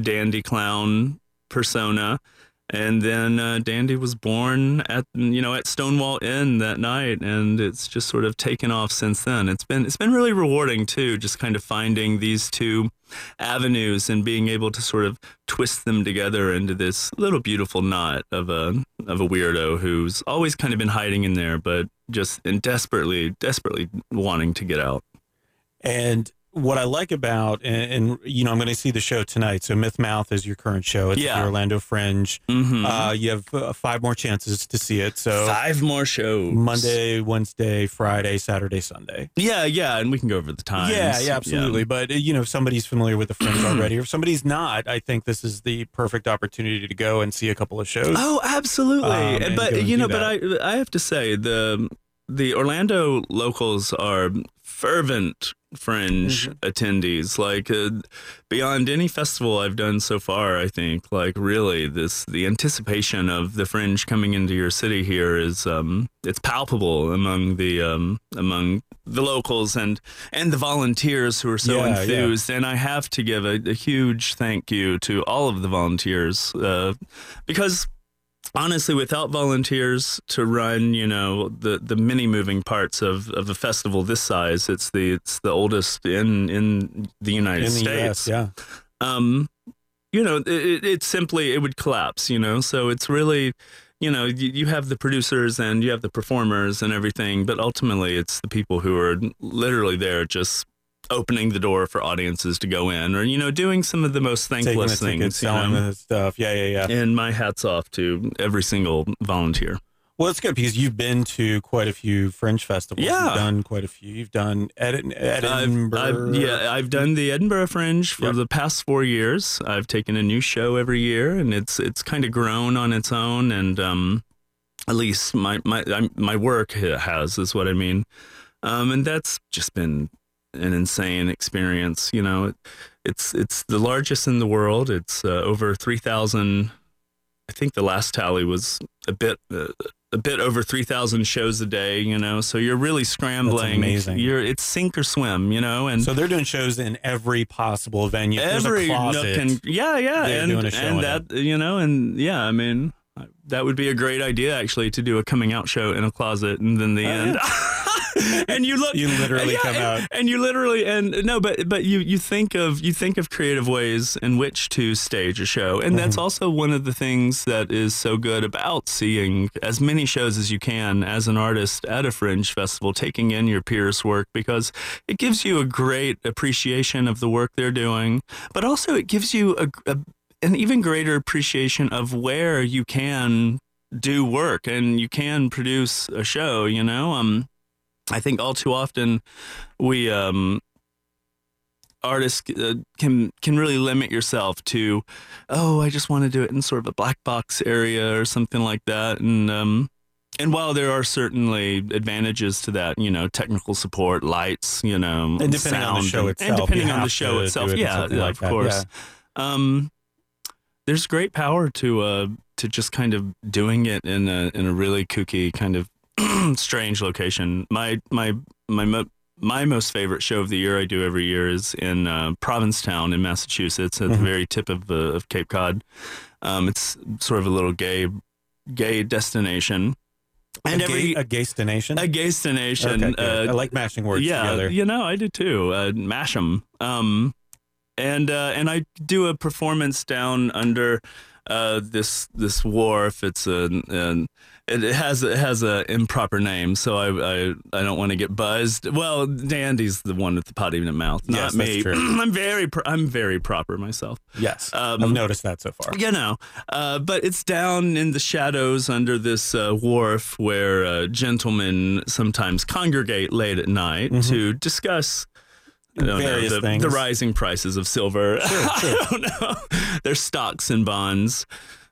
dandy clown persona and then uh, Dandy was born at you know at Stonewall Inn that night, and it's just sort of taken off since then. It's been it's been really rewarding too, just kind of finding these two avenues and being able to sort of twist them together into this little beautiful knot of a of a weirdo who's always kind of been hiding in there, but just and desperately desperately wanting to get out. And what I like about, and, and you know, I'm going to see the show tonight. So Myth Mouth is your current show. It's Yeah. the Orlando Fringe. Mm-hmm. Uh, you have uh, five more chances to see it. So Five more shows. Monday, Wednesday, Friday, Saturday, Sunday. Yeah, yeah, and we can go over the times. Yeah, yeah, absolutely. But uh, you know, if somebody's familiar with the Fringe already, or if somebody's not, I think this is the perfect opportunity to go and see a couple of shows. Oh, absolutely. Um, but you know, but I I have to say the the Orlando locals are fervent fringe Mm-hmm. attendees like uh, beyond any festival I've done so far I think like really this the anticipation of the fringe coming into your city here is um it's palpable among the um among the locals and and the volunteers who are so Yeah, yeah. enthused and I have to give a, a huge thank you to all of the volunteers uh, because honestly without volunteers to run you know the the many moving parts of of a festival this size it's the it's the oldest in in the United in the States U.S., yeah. um you know it, it, simply it would collapse you know so it's really you know you, you have the producers and you have the performers and everything but ultimately it's the people who are literally there just opening the door for audiences to go in or you know doing some of the most thankless things you selling know? the stuff. Yeah, yeah, yeah. and my hats off to every single volunteer Well, it's good because you've been to quite a few Fringe festivals. Yeah. You've done quite a few. You've done Edin- I've, Edinburgh. I've, yeah, I've done the Edinburgh Fringe for Yep. the past four years. I've taken a new show every year, and it's it's kind of grown on its own. And um, at least my my I'm, my work has is what I mean. Um, and that's just been an insane experience. You know, it, it's it's the largest in the world. It's uh, over three thousand. I think the last tally was a bit. Uh, a bit over 3000 shows a day you know so you're really scrambling amazing. you're it's sink or swim you know and So they're doing shows in every possible venue. If there's a every closet. nook and yeah yeah and, doing a show and that you know and yeah i mean that would be a great idea actually to do a coming out show in a closet and then the Oh, end and you look You literally yeah, come and, out. and you literally and no but but you you think of you think of creative ways in which to stage a show and that's Mm-hmm. also one of the things that is so good about seeing as many shows as you can as an artist at a fringe festival taking in your peers work because it gives you a great appreciation of the work they're doing but also it gives you a, a an even greater appreciation of where you can do work and you can produce a show you know um I think all too often we um, artists uh, can can really limit yourself to, oh, I just want to do it in sort of a black box area or something like that, and um, and while there are certainly advantages to that, you know, technical support, lights, you know, And depending on the show itself, and depending on the show itself, it in yeah, like of that, course. Um, there's great power to uh to just kind of doing it in a in a really kooky kind of strange location. My my my mo- my most favorite show of the year I do every year is in uh, Provincetown in Massachusetts at the Mhm. very tip of uh, of Cape Cod. Um, it's sort of a little gay gay destination. And a, every gay, a gay destination. a gay destination. Okay, uh, I like mashing words yeah, together. you know, I do too. Uh, mash 'em. Um, and uh, and I do a performance down under uh, this this wharf. It's a, an it has it has a improper name, so I I, I don't want to get buzzed. Well, Dandy's the one with the potty in the mouth, not Yes, that's me. true. I'm very pro- I'm very proper myself. Yes, Um, I've noticed that so far. You know, uh, but it's down in the shadows under this uh, wharf where uh, gentlemen sometimes congregate late at night Mhm. to discuss. Various know, the, things. the rising prices of silver. Sure. I don't know. Their stocks and bonds,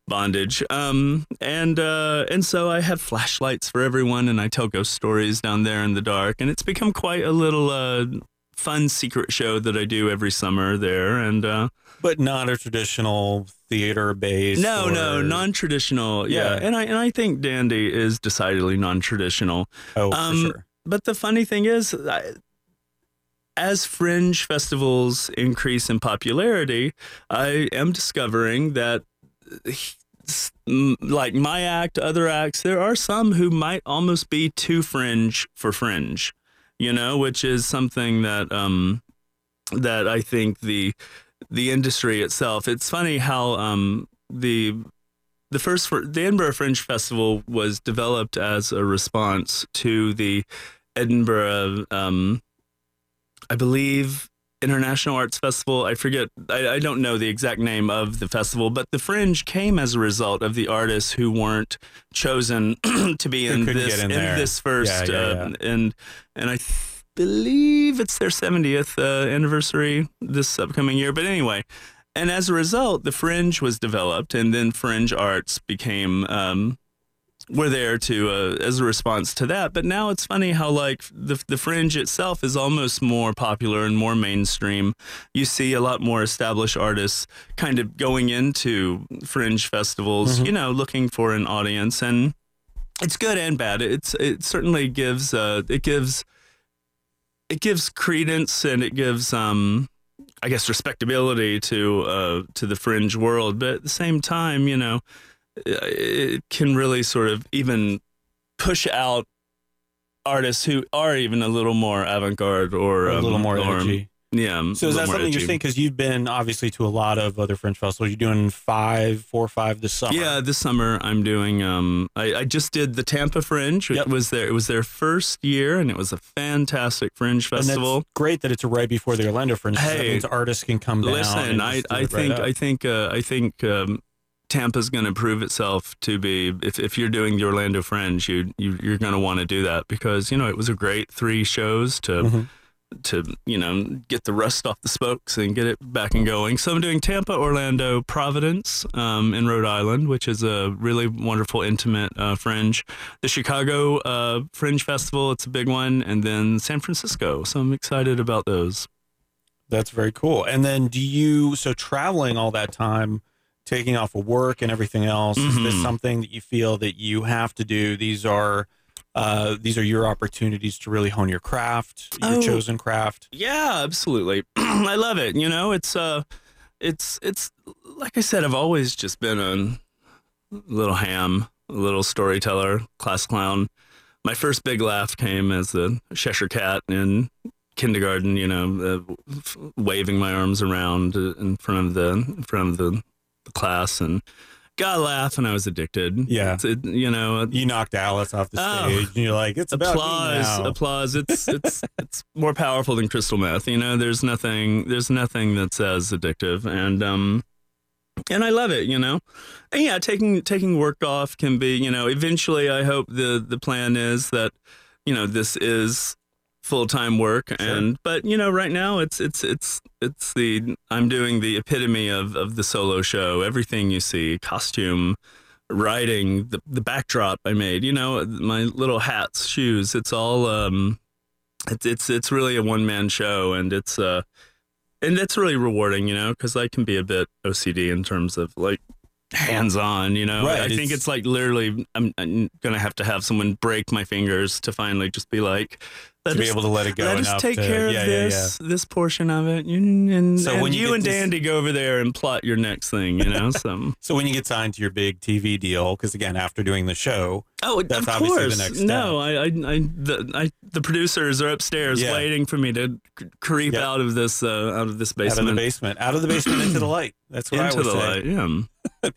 bondage. Um, and uh, and so I have flashlights for everyone, and I tell ghost stories down there in the dark, and it's become quite a little uh, fun secret show that I do every summer there, and. Uh, But not a traditional theater based. no, no, non-traditional. Yeah. Yeah. and I and I think Dandy is decidedly non-traditional. Oh, um, for sure. But the funny thing is, I, as fringe festivals increase in popularity, I am discovering that like my act, other acts, there are some who might almost be too fringe for fringe, you know, which is something that um, that I think the the industry itself. It's funny how um, the the first the Edinburgh Fringe Festival was developed as a response to the Edinburgh, um, I believe, International Arts Festival. I forget, I, I, don't know the exact name of the festival, but the Fringe came as a result of the artists who weren't chosen to be in this in, in this first, yeah, yeah, uh, and and I. Th- believe it's their 70th uh, anniversary this upcoming year. But anyway, and as a result, the Fringe was developed, and then Fringe Arts became um, were there to uh, as a response to that. But now it's funny how like the the fringe itself is almost more popular and more mainstream. You see a lot more established artists kind of going into fringe festivals, mm-hmm. you know, looking for an audience, and it's good and bad. It's it certainly gives uh, it gives it gives credence and it gives um I guess respectability to uh to the fringe world, but at the same time, you know it can really sort of even push out artists who are even a little more avant-garde or a little um, more or, edgy. Yeah. So is that something edgy. you're saying? Because you've been obviously to a lot of other Fringe festivals. You're doing five, four or five this summer. Yeah, this summer I'm doing. Um, I, I just did the Tampa Fringe. It was there. It was their first year, and it was a fantastic Fringe festival. great that it's right before the Orlando Fringe. Hey, artists can come down. Listen, I, I, think, I think uh, I think um, Tampa's going to prove itself to be if, if you're doing the Orlando Fringe, you, you you're going to want to do that because you know it was a great three shows to mm-hmm. to you know get the rust off the spokes and get it back and going. So I'm doing Tampa, Orlando, Providence um, in Rhode Island, which is a really wonderful intimate uh, fringe. The Chicago uh, Fringe Festival, it's a big one, and then San Francisco. So I'm excited about those. That's very cool. And then do you so traveling all that time? Taking off of work and everything else? Mm-hmm. Is this mm-hmm. something that you feel that you have to do? These are uh, these are your opportunities to really hone your craft, your oh, chosen craft. Yeah, absolutely. I love it. You know, it's uh, it's it's like I said, I've always just been a little ham, a little storyteller, class clown. My first big laugh came as the Cheshire Cat in kindergarten. You know, uh, waving my arms around in front of the in front of the the class and got a laugh and I was addicted. Yeah. It, you know, you knocked Alice off the oh, stage and you're like, it's applause, applause. It's, it's, it's more powerful than crystal meth. You know, there's nothing, there's nothing that's as addictive. And, um, and I love it, you know. And yeah, taking taking work off can be, you know, eventually I hope the the plan is that, you know, this is full time work sure. and but you know right now it's it's it's it's the I'm doing the epitome of of the solo show everything you see costume writing the the backdrop I made you know my little hats shoes it's all um it's it's it's really a one man show and it's uh and it's really rewarding you know because I can be a bit OCD in terms of like hands on, you know. Right, I think it's like literally I'm, I'm, gonna have to have someone break my fingers to finally just be like, let to us, be able to let it go. Let us take to, care yeah, of this yeah, yeah. this portion of it. And, so and when you, you and Dandy go over there and plot your next thing, you know. So so when you get signed to your big TV deal, because again, after doing the show, oh, that's obviously course. the next step. No, I, I, I, the, I, the producers are upstairs waiting for me to creep out of this, uh, out of this basement, out of the basement, out of the basement into the light. That's what into I would the say. light. Yeah.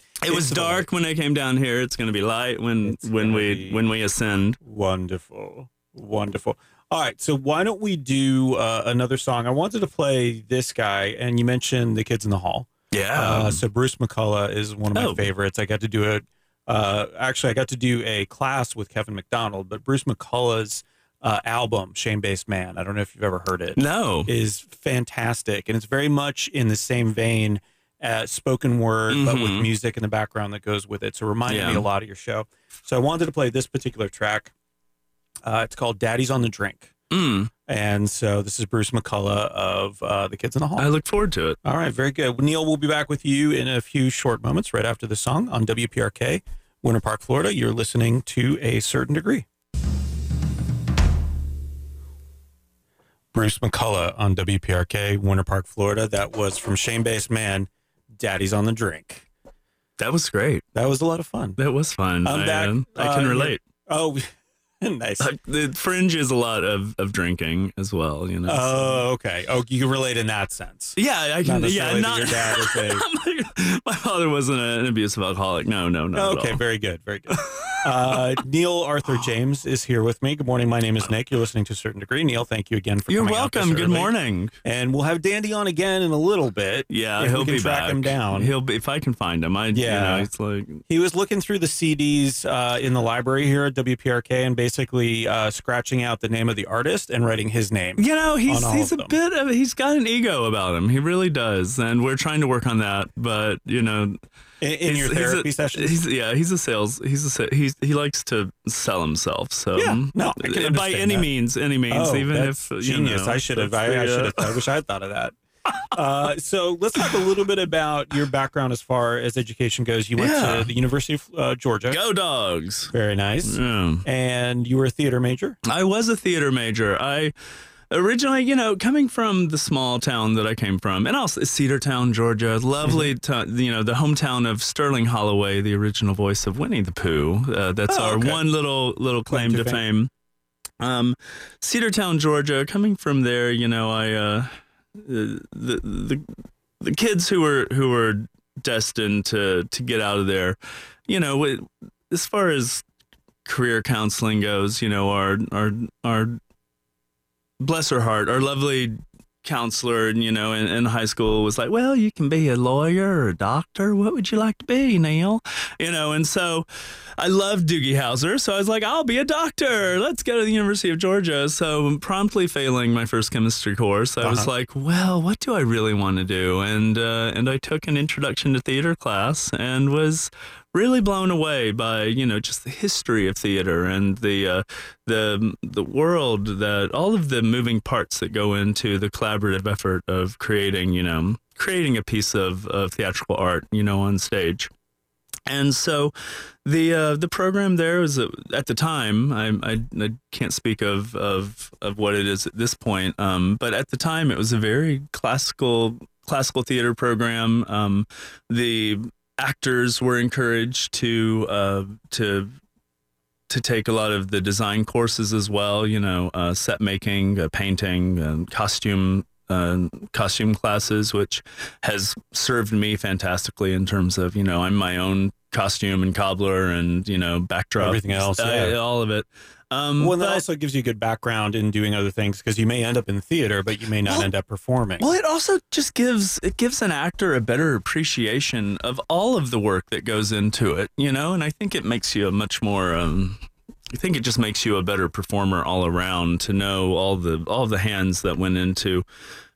it was dark when I came down here. It's going to be light when it's when we when we ascend. Wonderful, wonderful. All right, so why don't we do uh, another song? I wanted to play this guy, and you mentioned the kids in the hall. Yeah. Uh, so Bruce McCulloch is one of my oh. favorites. I got to do it. Uh, actually, I got to do a class with Kevin McDonald, but Bruce McCulloch's uh, album, Shame Based Man, I don't know if you've ever heard it. No. Is fantastic. And it's very much in the same vein as spoken word, mm-hmm. but with mm-hmm. music in the background that goes with it. So it reminded yeah. me a lot of your show. So I wanted to play this particular track. Uh, it's called Daddy's on the Drink. Mm. And so this is Bruce McCulloch of uh, The Kids in the Hall. I look forward to it. All right, very good. Neil, we'll be back with you in a few short moments right after the song on WPRK, Winter Park, Florida. You're listening to A Certain Degree. Bruce McCulloch on WPRK, Winter Park, Florida. That was from Shame Based Man, Daddy's on the Drink. That was great. That was a lot of fun. That was fun. I'm I, back. uh, I can Uh, relate. Oh, nice. Uh, the fringe is a lot of, of drinking as well, you know. Oh, okay. Oh, you can relate in that sense. yeah, I can. necessarily Yeah, not. your dad is a. my father wasn't an abusive alcoholic. No, no, no. okay, very good, very good. Uh, Neil Arthur James is here with me. Good morning. My name is Nick. You're listening to a certain degree. Neil, thank you again for You're coming out this welcome. Good early. morning. And we'll have Dandy on again in a little bit. Yeah, he'll be track back. him down. He'll be if I can find him. I yeah, you know, it's like He was looking through the CDs uh, in the library here at WPRK and basically uh, scratching out the name of the artist and writing his name. you know he's he's a them. bit of he's got an ego about him. He really does, and we're trying to work on that. But you know, In, in he's- your therapy sessions? He's, yeah, he's a sales. He's a he's he likes to sell himself. So Yeah, no, by any that. means, any means, Oh, even if you genius. know, I should have. I, I should uh, have. I wish I had thought of that. Uh, so let's talk a little bit about your background as far as education goes. You went Yeah. to the University of uh, Georgia. Go dogs. Very nice. Yeah. And you were a theater major. I was a theater major. I originally, you know, coming from the small town that I came from, and also Cedartown, Georgia, lovely, Mm-hmm. to, you know, the hometown of Sterling Holloway, the original voice of Winnie the Pooh. Uh, that's Oh, our okay. one little little claim, Claim to to fame. Um, Cedartown, Georgia. Coming from there, you know, I uh, the the the kids who were who were destined to to get out of there, you know, it- as far as career counseling goes, you know, our our our bless her heart, our lovely counselor, you know, in, in high school was like, well, you can be a lawyer or a doctor. What would you like to be, Neil? You know, and so I loved Doogie Howser. So I was like, I'll be a doctor. Let's go to the University of Georgia. So promptly failing my first chemistry course, I was Uh-huh. like, well, what do I really want to do? And, uh, and I took an introduction to theater class and was really blown away by you know just the history of theater and the uh, the the world that all of the moving parts that go into the collaborative effort of creating you know creating a piece of, of theatrical art you know on stage. And so the uh, the program there was uh, at the time I, I, I can't speak of, of of what it is at this point um, but at the time it was a very classical classical theater program. Um, the actors were encouraged to uh, to to take a lot of the design courses as well. You know, uh, set making, uh, painting, and costume. Uh, costume classes, which has served me fantastically in terms of you know I'm my own costume and cobbler and you know backdrop, Everything else, uh, yeah. all of it. Um, Well, that also gives you a good background in doing other things because you may end up in theater, but you may not Well- end up performing. Well, it also just gives it gives an actor a better appreciation of all of the work that goes into it, you know, and I think it makes you a much more um I think it just makes you a better performer all around to know all the all the hands that went into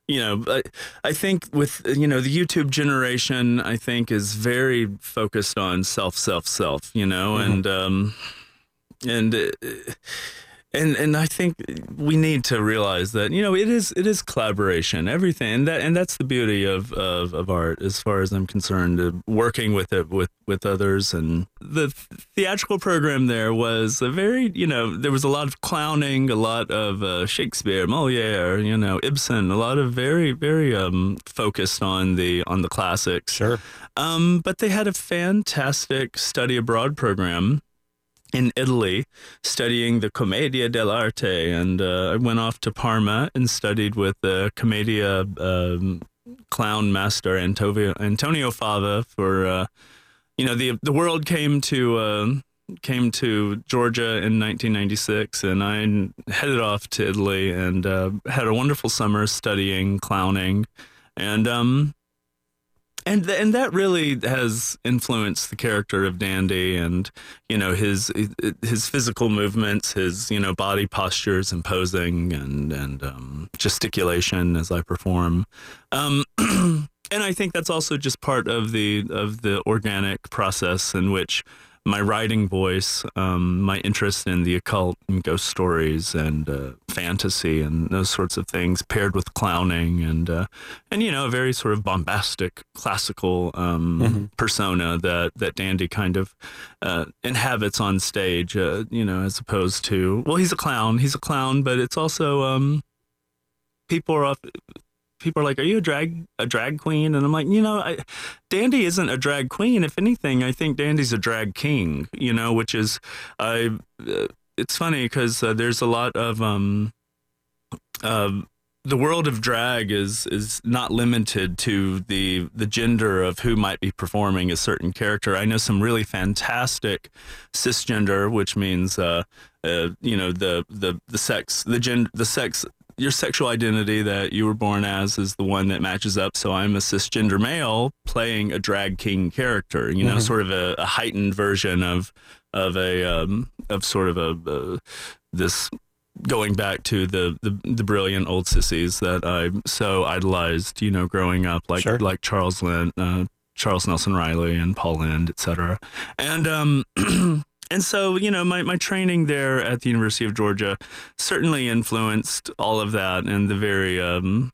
you know, I, I think with you know the YouTube generation, I think is very focused on self, self, self. You know, Mhm. and um, and uh, and and I think we need to realize that you know it is it is collaboration, everything, and that and that's the beauty of of, of art, as far as I'm concerned. Uh, working with it with with others, and the theatrical program there was a very you know there was a lot of clowning, a lot of uh, Shakespeare, Moliere, you know Ibsen, a lot of very very um, focused on the on the classics. sure. Um, but they had a fantastic study abroad program in Italy, studying the Commedia dell'arte, and uh, I went off to Parma and studied with the Commedia um, clown master Antonio Antonio Fava for. Uh, you know, the the world came to uh, came to Georgia in 1996, and I headed off to Italy and uh, had a wonderful summer studying clowning, and um, and th- and that really has influenced the character of Dandy, and you know his his physical movements, his you know body postures and posing, and and um, gesticulation as I perform. Um, and I think that's also just part of the of the organic process in which my writing voice, um, my interest in the occult and ghost stories and uh, fantasy and those sorts of things, paired with clowning and uh, and you know a very sort of bombastic classical um, Mhm. persona that that Dandy kind of uh, inhabits on stage. Uh, you know, as opposed to well, he's a clown. He's a clown, but it's also um, people are often people are like, "Are you a drag a drag queen?" And I'm like, you know, I, Dandy isn't a drag queen. If anything, I think Dandy's a drag king. You know, which is, I. Uh, it's funny because uh, there's a lot of um, uh, the world of drag is is not limited to the the gender of who might be performing a certain character. I know some really fantastic cisgender, which means uh, uh, you know the the the sex the gender the sex your sexual identity that you were born as is the one that matches up. So I'm a cisgender male playing a drag king character. You know, mm-hmm. sort of a, a, heightened version of of a um, of sort of a, a this going back to the, the, the brilliant old sissies that I so idolized, you know, growing up, like sure. like Charles Lynn, uh, Charles Nelson Reilly, and Paul Lynde, etc. And um, and so you know, my my training there at the University of Georgia certainly influenced all of that, and the very um,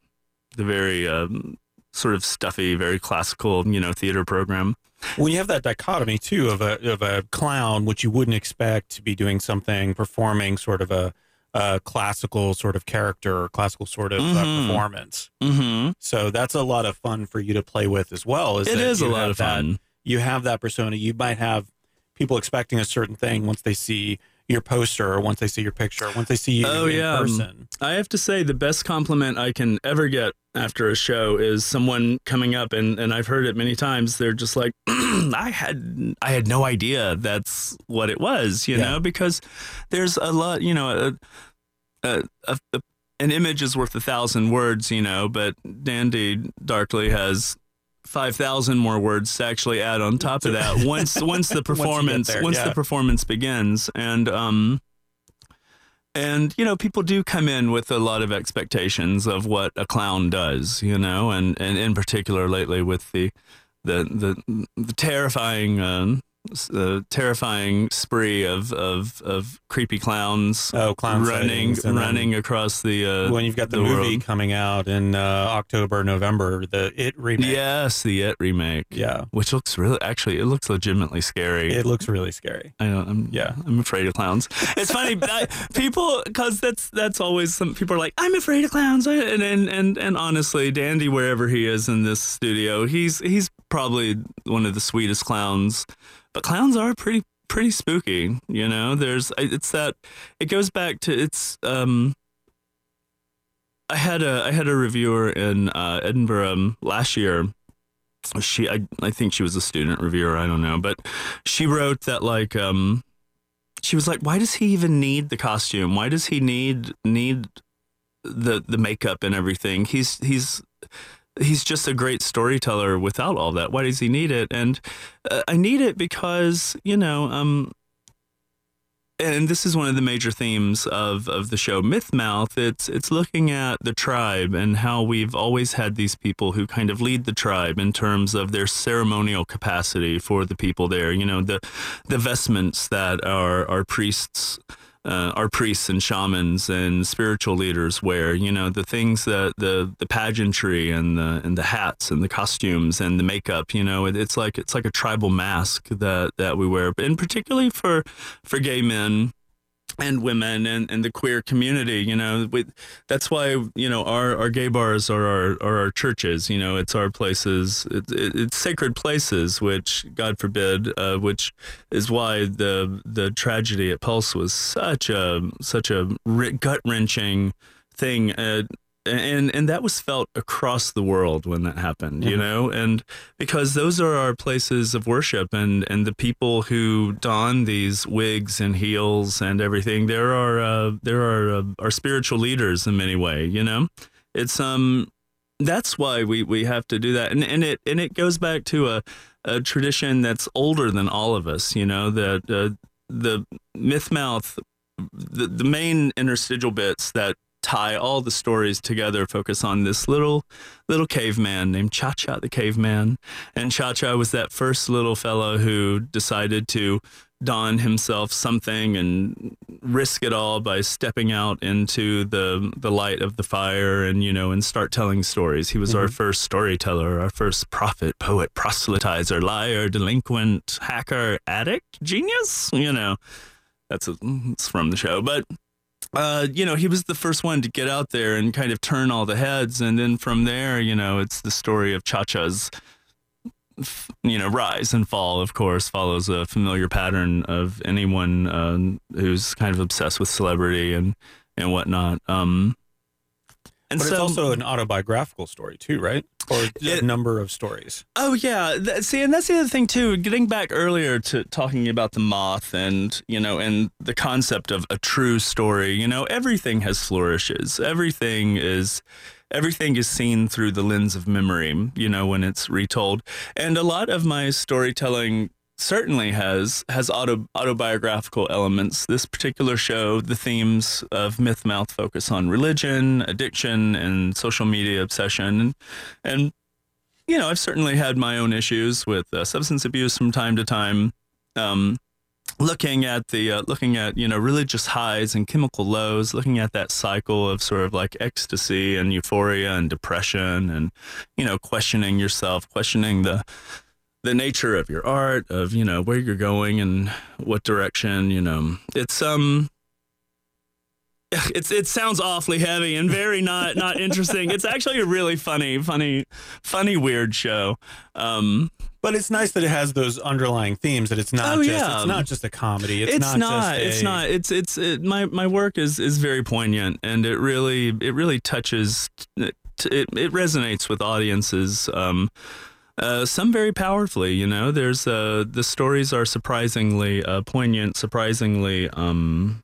the very um, sort of stuffy, very classical, you know, theater program. When you have that dichotomy too of a of a clown, which you wouldn't expect to be doing something, performing sort of a a classical sort of character or classical sort of uh, mm-hmm. uh, performance. Mm-hmm. So that's a lot of fun for you to play with as well. Is it is a lot of fun. That, you have that persona. You might have people expecting a certain thing once they see your poster or once they see your picture, or once they see you oh, in yeah. person. I have to say the best compliment I can ever get after a show is someone coming up and, and I've heard it many times. They're just like, I had I had no idea that's what it was, you yeah. know, because there's a lot, you know, a, a, a, an image is worth a thousand words, you know, but Dandy Darkly has five thousand more words to actually add on top of that once once the performance once, there, once yeah. the performance begins and um and you know people do come in with a lot of expectations of what a clown does you know and and in particular lately with the the the, the terrifying um, the terrifying spree of, of, of creepy clowns. Oh, clown running running across the. Uh, when you've got the, the movie world. coming out in uh, October, November, the It remake. Yes, the It remake. Yeah, which looks really actually it looks legitimately scary. It looks really scary. I know. I'm, yeah, I'm afraid of clowns. It's funny, I, people because that's that's always some people are like I'm afraid of clowns, and and and and honestly, Dandy wherever he is in this studio, he's he's probably one of the sweetest clowns but clowns are pretty pretty spooky. You know, there's it's that it goes back to it's. Um, I had a I had a reviewer in uh, Edinburgh last year. She I I think she was a student reviewer. I don't know, but she wrote that like um, she was like, why does he even need the costume? Why does he need need the the makeup and everything? He's he's he's just a great storyteller without all that. Why does he need it? And uh, I need it because you know, um, and this is one of the major themes of of the show Mythmouth. It's it's looking at the tribe and how we've always had these people who kind of lead the tribe in terms of their ceremonial capacity for the people there. You know, the the vestments that our our priests uh, our priests and shamans and spiritual leaders wear. You know, the things that the the pageantry and the and the hats and the costumes and the makeup. You know, it, it's like it's like a tribal mask that that we wear, and particularly for for gay men and women and, and the queer community you know we, that's why you know our, our gay bars are our, are our churches you know it's our places it, it, it's sacred places which god forbid uh, which is why the the tragedy at pulse was such a such a gut wrenching thing. Uh, and and that was felt across the world when that happened you mm-hmm. know? And because those are our places of worship and and the people who don these wigs and heels and everything there are uh, there are uh, our spiritual leaders in many way you know? It's um that's why we we have to do that. And and it and it goes back to a a tradition that's older than all of us you know? That uh, the myth mouth the, the main interstitial bits that tie all the stories together, focus on this little little caveman named Cha Cha the caveman. And Cha Cha was that first little fellow who decided to don himself something and risk it all by stepping out into the the light of the fire and you know and start telling stories. He was mm-hmm. our first storyteller, our first prophet, poet, proselytizer, liar, delinquent, hacker, addict, genius, you know. That's a, it's from the show, but uh, you know, he was the first one to get out there and kind of turn all the heads. And then from there, you know, it's the story of Cha Cha's, you know, rise and fall, of course, follows a familiar pattern of anyone um, who's kind of obsessed with celebrity and, and whatnot. Um, and but so, it's also an autobiographical story too, right? Or it, a number of stories. Oh yeah, see, and that's the other thing too. Getting back earlier to talking about the moth, and you know, and the concept of a true story. You know, everything has flourishes. Everything is everything is seen through the lens of memory, you know, when it's retold. And a lot of my storytelling certainly has has auto, autobiographical elements. This particular show, the themes of Myth Mouth focus on religion, addiction, and social media obsession, and, and you know, I've certainly had my own issues with uh, substance abuse from time to time. Um, looking at the uh, looking at you know religious highs and chemical lows looking at that cycle of sort of like ecstasy and euphoria and depression and you know questioning yourself questioning the the nature of your art, of you know where you're going and what direction. You know, it's um, it's it sounds awfully heavy and very not not interesting. It's actually a really funny, funny, funny, weird show. Um, but it's nice that it has those underlying themes. That it's not oh, just yeah. it's not just a comedy. It's, it's not. not a, it's not. It's it's it, my my work is is very poignant and it really it really touches. It it, it resonates with audiences. Um, uh, some very powerfully. You know, there's uh, the stories are surprisingly uh, poignant, surprisingly. Um,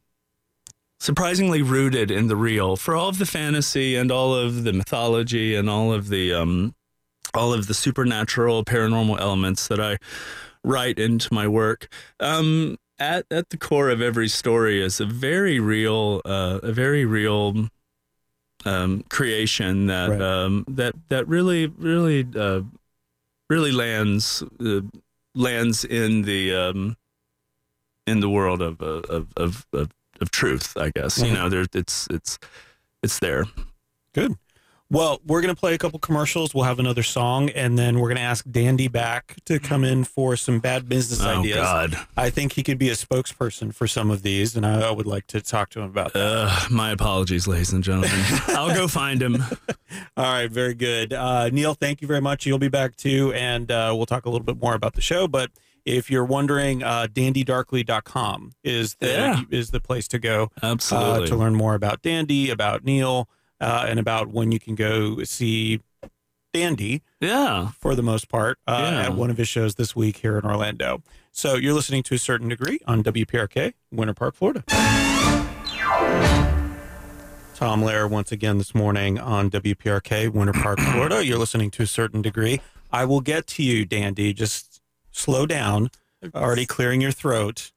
surprisingly rooted in the real for all of the fantasy and all of the mythology and all of the um, all of the supernatural paranormal elements that I write into my work. Um, at at the core of every story is a very real, uh, a very real um, creation that right. um, that that really really uh, really lands uh, lands in the um, in the world of uh, of, of of, of truth. I guess mm-hmm. you know, there it's it's it's there. Good. Well, we're going to play a couple commercials. We'll have another song, and then we're going to ask Dandy back to come in for some bad business ideas. oh, ideas. God. I think he could be a spokesperson for some of these, and I, I would like to talk to him about that. Uh, my apologies, ladies and gentlemen. I'll go find him. All right, very good. Uh, Neil, thank you very much. You'll be back too, and uh, we'll talk a little bit more about the show. But if you're wondering, uh, dandydarkly.com is the yeah. is the place to go. Uh, Absolutely. to learn more about Dandy, about Neil uh, and about when you can go see Dandy. Yeah. For the most part, uh, yeah. at one of his shows this week here in Orlando. So you're listening to a certain degree on WPRK, Winter Park, Florida. Tom Lehrer once again this morning on WPRK, Winter Park, Florida. You're listening to a certain degree. I will get to you, Dandy. Just slow down. Already clearing your throat.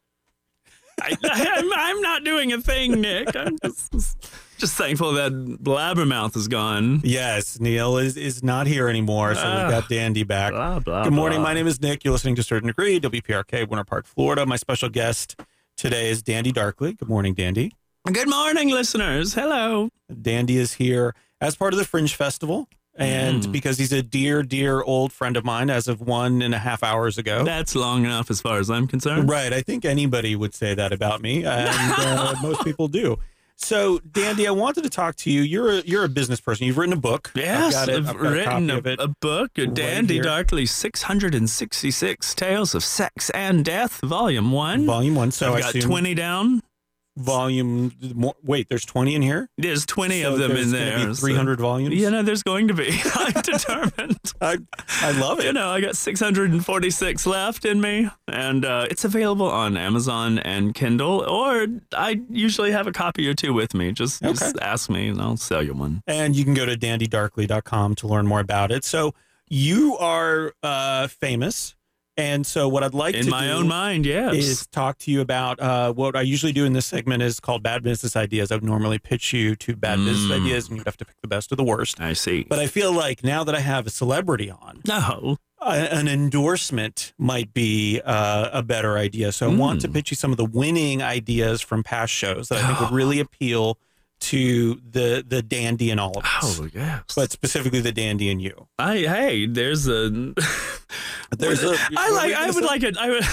I, am not doing a thing, Nick. I'm just just thankful that Blabbermouth is gone. Yes, Neil is, is not here anymore, so we've got Dandy back. Blah, blah, Good morning. blah. My name is Nick. You're listening to Certain Degree, WPRK, Winter Park, Florida. My special guest today is Dandy Darkly. Good morning, Dandy. Good morning, listeners. Hello. Dandy is here as part of the Fringe Festival. And Mm. because he's a dear, dear old friend of mine as of one and a half hours ago. That's long enough as far as I'm concerned. Right. I think anybody would say that about me, and uh, most people do. So, Dandy, I wanted to talk to you. You're a, you're a business person. You've written a book. Yes, I've. I've a written a, of it. a book, a Dandy. Darkly 666 Tales of Sex and Death, Volume 1. Volume one. So I've I got assume 20 down. Volume. More, wait, there's 20 in here. There's 20 So of them in there. Be so- 300 volumes. Yeah, no, there's going to be. I'm determined. I, I love it. You know, I got 646 left in me, and uh, it's available on Amazon and Kindle, or I usually have a copy or two with me. Just, just ask me, and I'll sell you one. and you can go to dandydarkly.com to learn more about it. So you are uh, famous, and so what I'd like In to my do own mind, yes. is talk to you about uh, what I usually do in this segment is called bad business ideas. I would normally pitch you to bad business Mm. ideas, and you'd have to pick the best of the worst. I see. But I feel like now that I have a celebrity on, no. uh, an endorsement might be uh, a better idea. So I want to Mm. pitch you some of the winning ideas from past shows that I think would really appeal to the the dandy and all of us, Oh yes. but specifically the dandy and you. I hey, there's a. There's a- I like. I would like it. I would.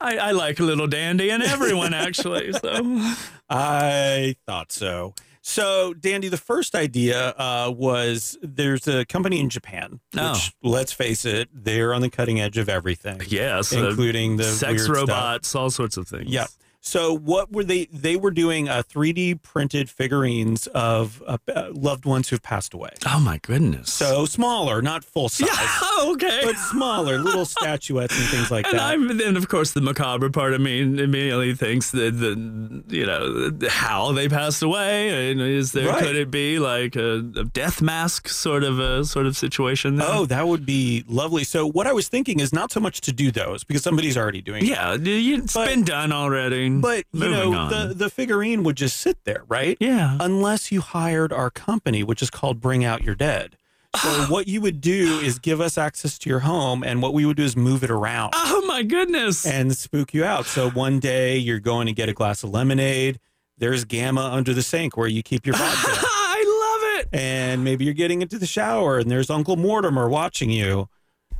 I, I like a little dandy and everyone actually. So I thought so. So, Dandy, the first idea uh, was there's a company in Japan, which, Oh. let's face it, they're on the cutting edge of everything, yes, uh, including the sex weird stuff. robots, all sorts of things. Yeah. So what were they? They were doing uh, 3D printed figurines of uh, uh, loved ones who've passed away. Oh my goodness. So smaller, not full size, yeah. Okay. but smaller, little statuettes and things like And that. I'm then, of course, the macabre part of me immediately thinks that the you know how they passed away. And is there Right. could it be like a, a death mask sort of a sort of situation? There? Oh, that would be lovely. So what I was thinking is not so much to do those because somebody's already doing it. yeah, you- it's But- been done already. Mm-hmm. But you know, on. the the figurine would just sit there, right? yeah. Unless you hired our company, which is called Bring Out Your Dead. So ah. what you would do is give us access to your home, and what we would do is move it around Oh my goodness. and spook you out. So one day you're going to get a glass of lemonade. There's Gamma under the sink where you keep your vodka, I love it. and maybe you're getting into the shower, and there's Uncle Mortimer watching you.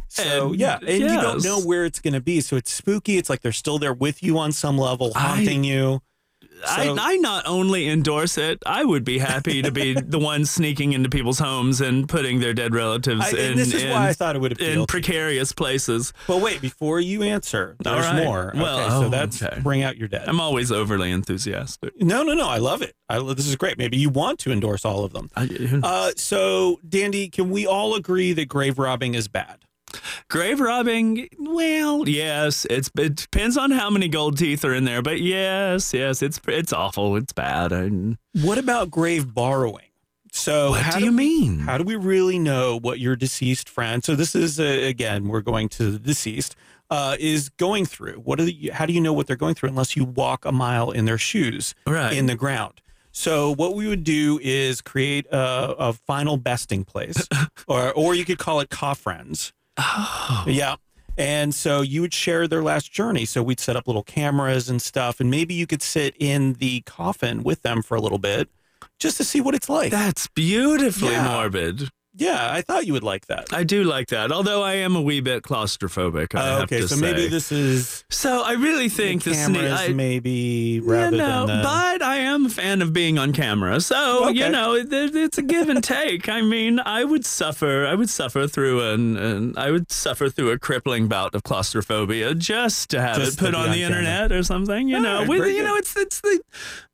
So And- yeah, and you don't know where it's going to be. So it's spooky. It's like they're still there with you on some level, I- haunting you. So- I, I not only endorse it, I would be happy to be the one sneaking into people's homes and putting their dead relatives I, in, this is in, why I thought it would in appeal. to you. precarious places. But wait, before you answer, there's right. more. Well, okay, so oh, that's okay. bring out your dead. I'm always overly enthusiastic. no, no, no. I love it. I, this is great. Maybe you want to endorse all of them. I, Uh, so, Dandy, can we all agree that grave robbing is bad? Grave robbing, well, yes, it's it depends on how many gold teeth are in there, but yes, yes, it's it's awful, it's bad. I, What about grave borrowing? So, what how do you we- mean? How do we really know what your deceased friend? So this is uh, again, we're going to the deceased uh, is going through. What are the, how do you know what they're going through unless you walk a mile in their shoes Right. in the ground? So what we would do is create a, a final besting place, or or you could call it coffriends. Oh. Yeah. And so you would share their last journey. So we'd set up little cameras and stuff, and maybe you could sit in the coffin with them for a little bit, just to see what it's like. That's beautifully Yeah. morbid. yeah, I thought you would like that. I do like that, although I am a wee bit claustrophobic. I have okay, so say. maybe this is So I really think the the I, maybe yeah, rather no, than the. but a fan of being on camera. So you know, it, it- it's a give and take. I mean, I would suffer. I would suffer through an, an I would suffer through a crippling bout of claustrophobia just to have Just it put on on the camera. internet or something. You know, right, with, very you know, it's it's the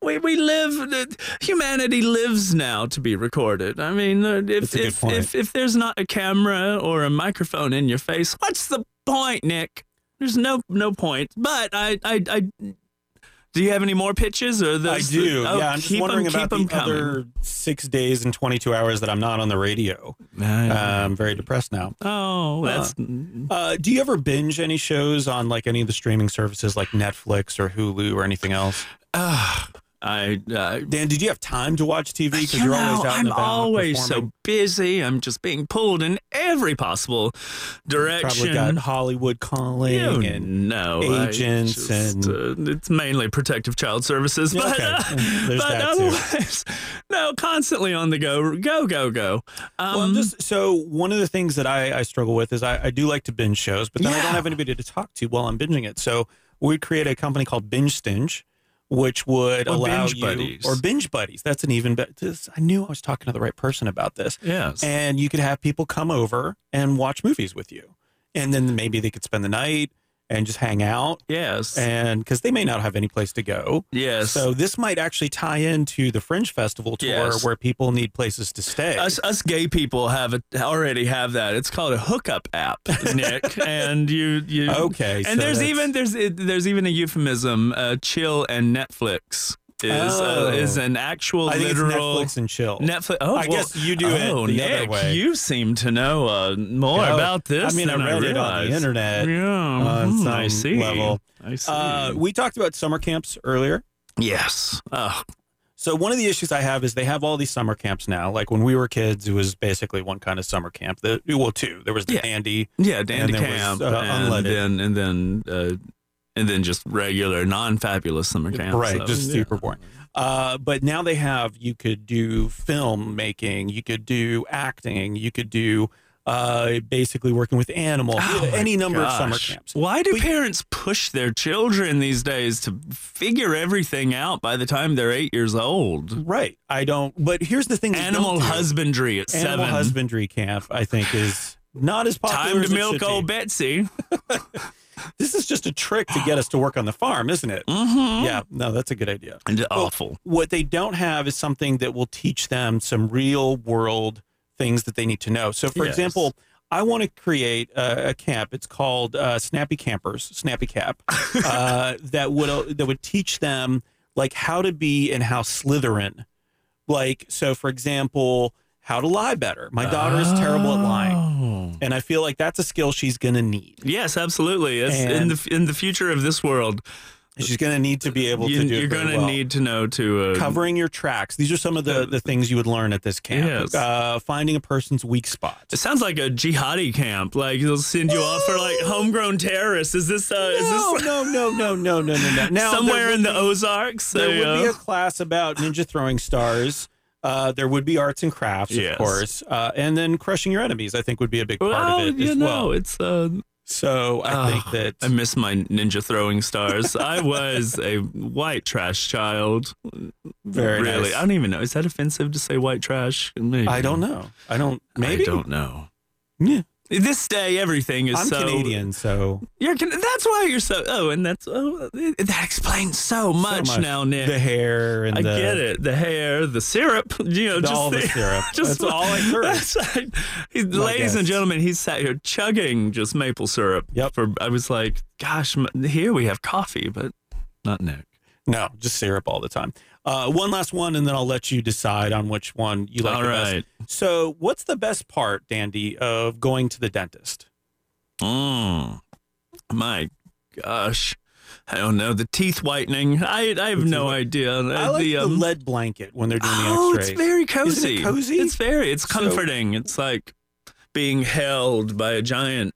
we we live. the- Humanity lives now to be recorded. I mean, uh, if That's a good if, if if there's not a camera or a microphone in your face, what's the point, Nick? There's no no point. But I I I. Do you have any more pitches or the I do. oh, yeah, I'm just wondering keep about the coming. other six days and 22 hours that I'm not on the radio. Uh, I'm very depressed now. oh, that's Uh, do you ever binge any shows on like any of the streaming services like Netflix or Hulu or anything else? uh, I. Uh, Dan, did you have time to watch TV? Because you you're know, always out in the hall. I'm always so busy. I'm just being pulled in every possible direction. Probably got Hollywood calling You and I agents just, and- uh, it's mainly protective child services, Yeah, but, okay. uh, There's but that too. otherwise, no, constantly on the go, go, go, go. Um, well, I'm just so one of the things that I, I struggle with is I, I do like to binge shows, but then I don't have anybody to talk to while I'm binging it. So we'd create a company called Binge Stinge, which would Or allow Binge you Buddies. or Binge Buddies. That's an even better. I knew I was talking to the right person about this. yes, and you could have people come over and watch movies with you and then maybe they could spend the night and just hang out yes, and because they may not have any place to go yes. so this might actually tie into the fringe festival tour Yes. where people need places to stay us, us gay people have it already have that. It's called a hookup app, Nick. and you, you okay and so there's even there's there's even a euphemism. Uh, chill and Netflix is Oh. uh, is an actual i think literal netflix and chill Netflix. Oh, I well, guess you do it oh, the Nick, other way. you seem to know uh, more Yeah, about this. i mean i read it on the internet Yeah, on mhm, some I see. level. I see. uh, we talked about summer camps earlier yes. Oh, So one of the issues I have is they have all these summer camps now. Like when we were kids, it was basically one kind of summer camp. The well, two. There was the Yeah. Andy. yeah, Dandy there was, Camp, uh, and Unleaded. then and then uh, and then just regular non-fabulous summer camp. right, so, just yeah. super boring. Uh, but now they have you could do film making, you could do acting, you could do uh, basically working with animals, Oh any number of summer camps. Why do But- parents push their children these days to figure everything out by the time they're eight years old? Right, I don't. But here's the thing: Animal don't husbandry at animal seven. husbandry camp, I think, is not as popular. Time to it milk should old be. Betsy. This is just a trick to get us to work on the farm, isn't it? Mm-hmm. Yeah, no, that's a good idea. And awful. What they don't have is something that will teach them some real world things that they need to know. So, for Yes. example, I want to create a, a camp. It's called uh, Snappy Campers, Snappy Cap, uh, that would that would teach them like how to be and how Slytherin. Like, so for example, how to lie better. My daughter is terrible at lying, Oh. and I feel like that's a skill she's going to need. Yes, absolutely. It's in And- the in the future of this world, She's going to need to be able you, to do. are it very going to well. need to know to uh, covering your tracks. These are some of the, the things you would learn at this camp. Yes. Uh, finding a person's weak spot. It sounds like a jihadi camp. Like they'll send you off for like homegrown terrorists. Is this uh, No, is this no, no, no, no, no, no, no. Now, somewhere in the Ozarks? There would be uh, a class about ninja throwing stars. Uh, there would be arts and crafts, Yes. of course, uh, and then crushing your enemies. I think would be a big part well, of it you as know, well. it's uh, So I Oh, think that I miss my ninja throwing stars. I was a white trash child. very really. nice. I don't even know. Is that offensive to say white trash? Maybe. I don't know. I don't. Maybe I don't know. Yeah. This day, everything is I'm so. Canadian, so You're Can- that's why you're so. Oh, and that's oh, that explains so much, much. now, Nick. the hair and the I the, get it. The hair, the syrup, you know, the- just all the syrup. just That's all I heard. He- ladies and gentlemen, he sat here chugging just maple syrup. Yep. For I was like, gosh, here we have coffee, but not Nick. No, just syrup all the time. Uh, one last one, and then I'll let you decide on which one you like All the best. So, what's the best part, Dandy, of going to the dentist? Mm. My gosh. I don't know. The teeth whitening. I I have no idea. I like the, um, lead blanket when they're doing oh, the it's X-rays. very cozy. It cozy? It's very. It's So- comforting. it's like being held by a giant,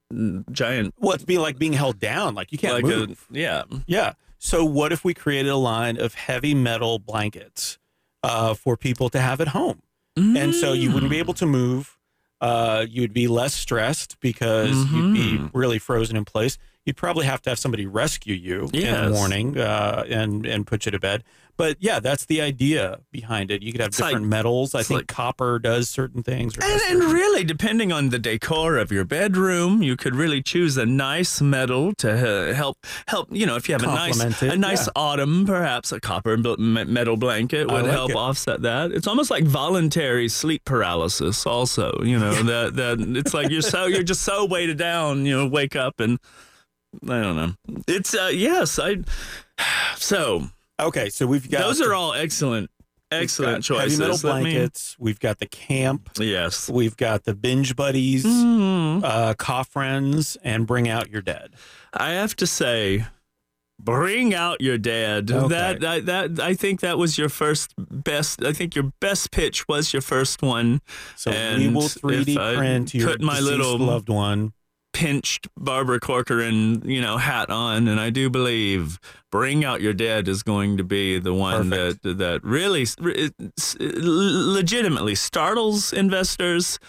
giant. well, it's be like being held down, like you can't like move. a yeah. yeah. So, what if we created a line of heavy metal blankets uh, for people to have at home? And so you wouldn't be Mm. able to move. Uh, you'd be less stressed because you'd be Mhm. really frozen in place. You'd probably have to have somebody rescue you in the morning uh, and and put you to bed. But yeah, that's the idea behind it. You could have It's like- different metals. I think like- copper does certain things. or And, and really, depending on the decor of your bedroom, you could really choose a nice metal to uh, help help. You know, if you have a nice it, a nice yeah. autumn, perhaps a copper metal blanket would like help it. offset that. It's almost like voluntary sleep paralysis. Also, you know that that it's like you're so you're just so weighted down. You know, wake up and I don't know. It's uh, yes, I. So okay, so we've got those are all excellent, excellent choices. Heavy metal Let me- blankets. We've got the camp. yes. We've got the binge buddies, Mm. uh, cough friends, and bring out your dead. I have to say, bring out your dad. Okay. That, that that I think that was your first best. I think your best pitch was your first one. So we will 3D if I print your put my little- loved one. Pinched Barbara Corcoran, you know, hat on, and I do believe "Bring Out Your Dead" is going to be the one Perfect. that that really, legitimately startles investors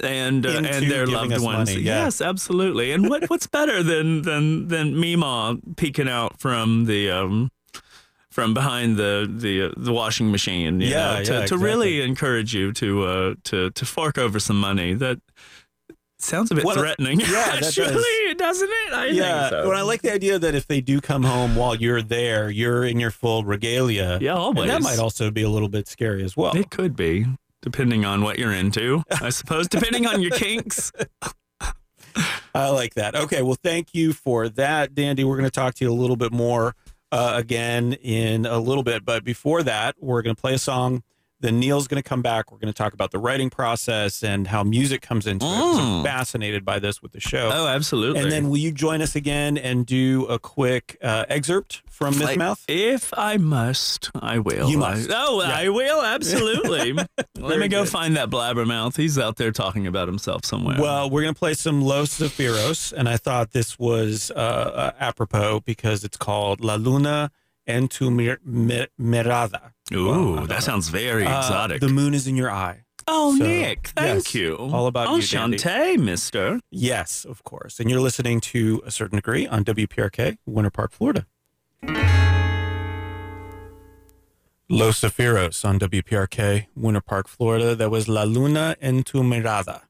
and uh, and their loved ones. money, yeah. Yes, absolutely. And what what's better than than than Mima peeking out from the um from behind the the uh, the washing machine? You Yeah, know, to, yeah, to really encourage you to uh to to fork over some money. That sounds a bit What a- threatening. yeah, that does. doesn't it? I yeah, think so. but I like the idea that if they do come home while you're there, you're in your full regalia. yeah, always. And that might also be a little bit scary as well. It could be. Depending on what you're into, I suppose. Depending on your kinks. I like that. Okay, well, thank you for that, Dandy. We're going to talk to you a little bit more uh, again in a little bit. But before that, we're going to play a song Then Neil's going to come back. We're going to talk about the writing process and how music comes into it. I'm Mm. fascinated by this with the show. Oh, absolutely. and then will you join us again and do a quick uh, excerpt from Myth Like, Mouth? If I must, I will. You I- must. oh, Yeah. I will absolutely. Let me go good. find that blabbermouth. He's out there talking about himself somewhere. Well, we're going to play some Los Zafiros. and I thought this was uh, uh, apropos because it's called La Luna en tu mir- mi- mirada. Ooh, Well, that sounds very Uh, exotic. the moon is in your eye. oh, so, Nick, thank yes, you. all about you, Dandy. Mister. Yes, of course. And you're listening to a certain degree on WPRK, Winter Park, Florida. Los Zafiros on WPRK, Winter Park, Florida. That was La Luna en tu mirada.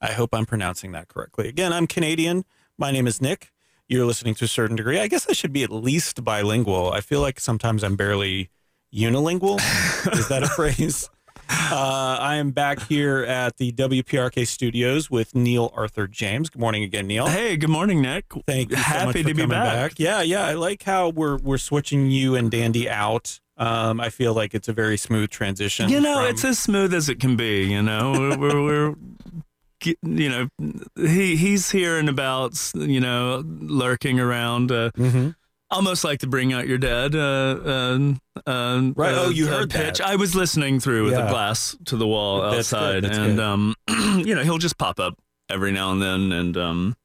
I hope I'm pronouncing that correctly. Again, I'm Canadian. My name is Nick. You're listening to a certain degree. I guess I should be at least bilingual. I feel like sometimes I'm barely unilingual. is that a phrase? Uh, I am back here at the WPRK studios with Neil Arthur James. Good morning again, Neil. Hey, good morning, Nick. Thank you. Happy to be coming back. Yeah, yeah. I like how we're we're switching you and Dandy out. Um, I feel like it's a very smooth transition. You know, from- it's as smooth as it can be. You know, we're, we're, we're you know, he he's here and about, you know, lurking around. Uh, Mhm. Almost like to bring out your dad. Uh, uh, uh, Right. uh, Oh, you uh, heard pitch. that. I was listening through with Yeah. a glass to the wall That's outside, and um, you know, he'll just pop up every now and then, and um,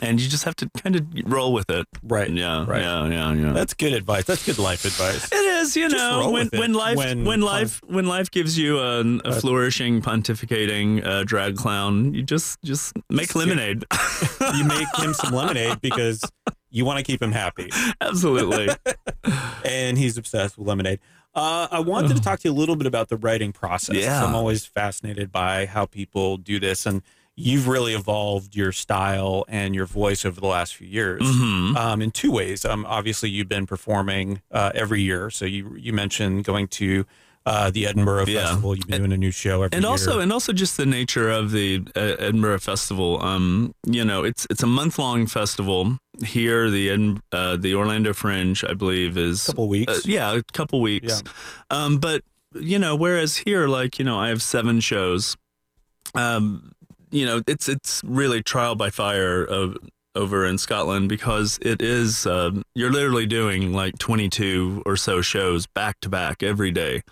and you just have to kind of roll with it. right. Yeah, Right. yeah, yeah, yeah. That's good advice. That's good life advice. It is, you know, when when life when when, life when life gives you a, a Uh, flourishing pontificating uh, drag clown, you just just make lemonade. you make him some lemonade because you want to keep him happy, Absolutely. and he's obsessed with lemonade. Uh, I wanted to talk to you a little bit about the writing process. Yeah. I'm always fascinated by how people do this, and you've really evolved your style and your voice over the last few years. hmm um, in two ways. Um, obviously, you've been performing uh, every year. So you you mentioned going to uh, the Edinburgh Yeah. Festival. You've been doing a new show every and year. also and also just the nature of the uh, Edinburgh Festival. Um, you know, it's it's a month long festival here. The uh, the Orlando Fringe, I believe, is a couple weeks. uh, yeah, a couple weeks. Um, but you know, whereas here, like you know, I have seven shows. Um, you know, it's it's really trial by fire of, over in Scotland because it is um, you're literally doing like 22 or so shows back to back every day.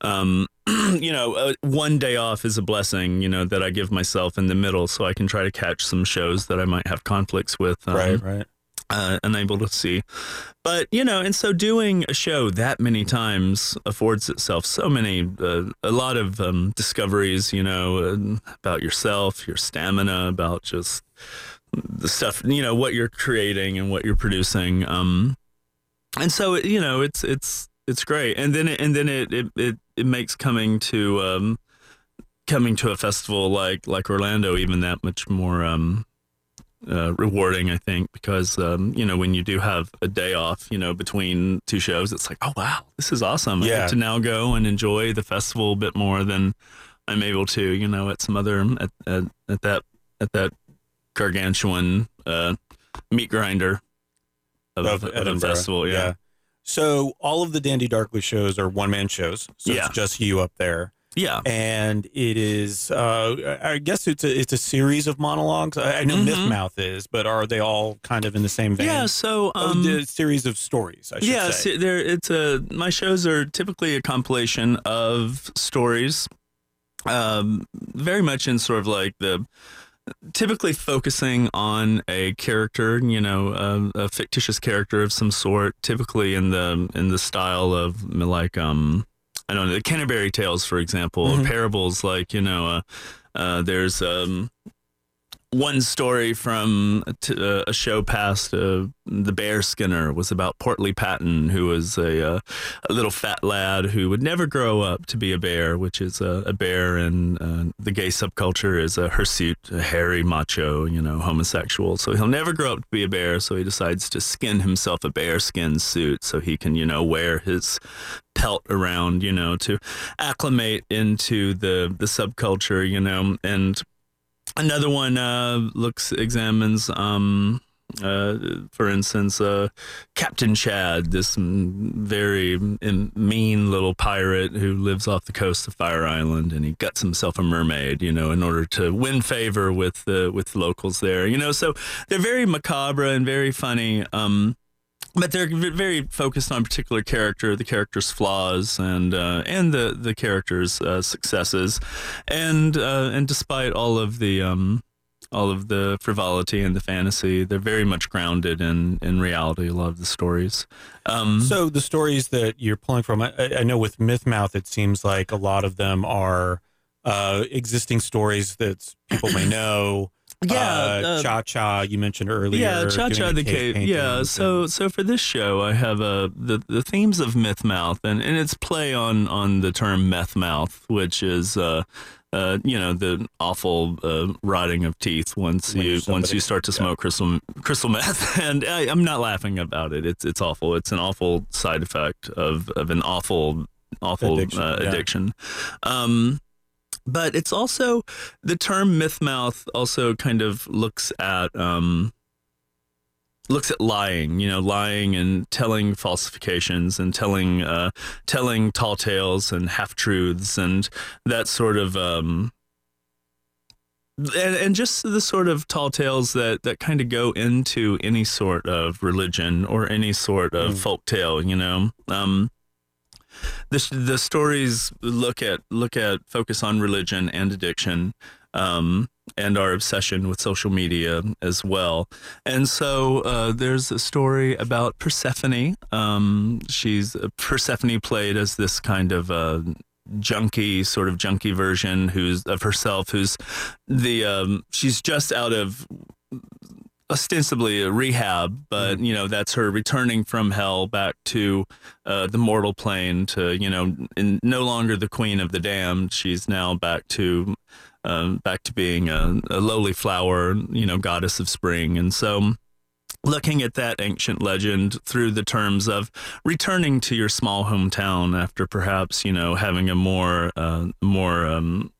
Um, you know, uh, one day off is a blessing. You know that I give myself in the middle so I can try to catch some shows that I might have conflicts with. Um, right, right. uh, unable to see. But you know, and so doing a show that many times affords itself so many, uh, a lot of um, discoveries. You know, uh, about yourself, your stamina, about just the stuff. You know, what you're creating and what you're producing. Um, and so you know, it's it's it's great. And then it, and then it it it, it makes coming to um, coming to a festival like like Orlando even that much more um, uh, rewarding, I think, because um, you know when you do have a day off, you know, between two shows, it's like, oh wow, this is awesome. I get to now go and enjoy the festival a bit more than I'm able to, you know, at some other at at, at that at that gargantuan uh, meat grinder of, Of of a festival. Yeah. So all of the Dandy Darkly shows are one man shows. So Yeah. it's just you up there. yeah, And it is, uh, I guess it's a, it's a series of monologues. I, I know Mhm. Myth Mouth is, but are they all kind of in the same vein? Yeah. So oh, um, the series of stories, I should yeah, say. there it's a my shows are typically a compilation of stories, um, very much in sort of like the typically focusing on a character, you know, um, a fictitious character of some sort, typically in the in the style of like um I don't know, the Canterbury Tales, for example, Mhm. parables like you know, uh, uh, there's um one story from a, t- uh, a show past, uh, The Bear Skinner, was about Portly Patton, who was a, uh, a little fat lad who would never grow up to be a bear, which is a, a bear in uh, the gay subculture is a hirsute, a hairy macho, you know, homosexual. So he'll never grow up to be a bear, so he decides to skin himself a bear skin suit so he can, you know, wear his pelt around, you know, to acclimate into the the subculture, you know, and Another one uh, looks examines um, uh, for instance, uh, Captain Chad, this very mean little pirate who lives off the coast of Fire Island, and he guts himself a mermaid, you know, in order to win favor with the with locals there. You know, so they're very macabre and very funny. Um, but they're very focused on particular character, the character's flaws, and uh, and the the character's uh, successes, and uh, and despite all of the um, all of the frivolity and the fantasy, they're very much grounded in in reality. A lot of the stories. Um, so the stories that you're pulling from, I, I, know with Mythmouth, it seems like a lot of them are uh, existing stories that people may know yeah, uh, uh, Cha Cha you mentioned earlier. Yeah, Cha Cha the cave. Yeah, so so for this show, I have a the the themes of myth mouth, and and it's play on on the term meth mouth, which is. Uh, uh, you know the awful uh, rotting of teeth once when you once you start to smoke yeah. crystal crystal meth, and I, am not laughing about it. It's it's awful. It's an awful side effect of of an awful awful addiction. Uh, addiction. Yeah. Um, but it's also the term myth mouth also kind of looks at um, looks at lying, you know, lying and telling falsifications and telling uh, telling tall tales and half truths and that sort of um, and, and just the sort of tall tales that, that kind of go into any sort of religion or any sort of mm. folk tale, you know. Um, the the stories look at look at focus on religion and addiction. Um, and our obsession with social media as well. And so uh, there's a story about Persephone. Um, she's Persephone played as this kind of uh, junkie, sort of junkie version who's of herself, who's the um, she's just out of ostensibly a rehab, but mm. you know that's her returning from hell back to uh, the mortal plane to you know no longer the queen of the damned. She's now back to uh, back to being a, a, lowly flower, you know, goddess of spring, and so. Looking at that ancient legend through the terms of returning to your small hometown after perhaps you know having a more uh, more um,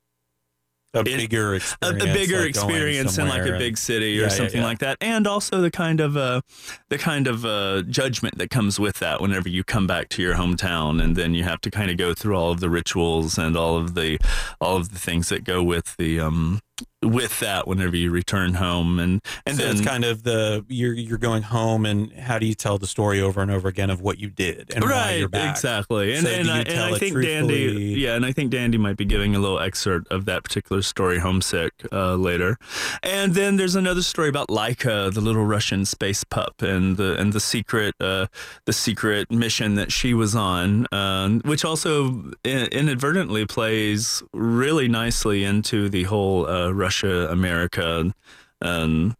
a bigger experience, a, a bigger like experience in like a big city or yeah, something yeah, yeah. like that, and also the kind of uh, the kind of uh, judgment that comes with that whenever you come back to your hometown, and then you have to kind of go through all of the rituals and all of the all of the things that go with the um, with that whenever you return home and and so then it's kind of the you're you're going home and how do you tell the story over and over again of what you did and right why you're back. exactly. And, so and, I, and I think dandy yeah and i think dandy might be giving a little excerpt of that particular story homesick uh, later. And then there's another story about laika the little russian space pup and the and the secret uh, the secret mission that she was on uh, which also inadvertently plays really nicely into the whole uh, Russia America um,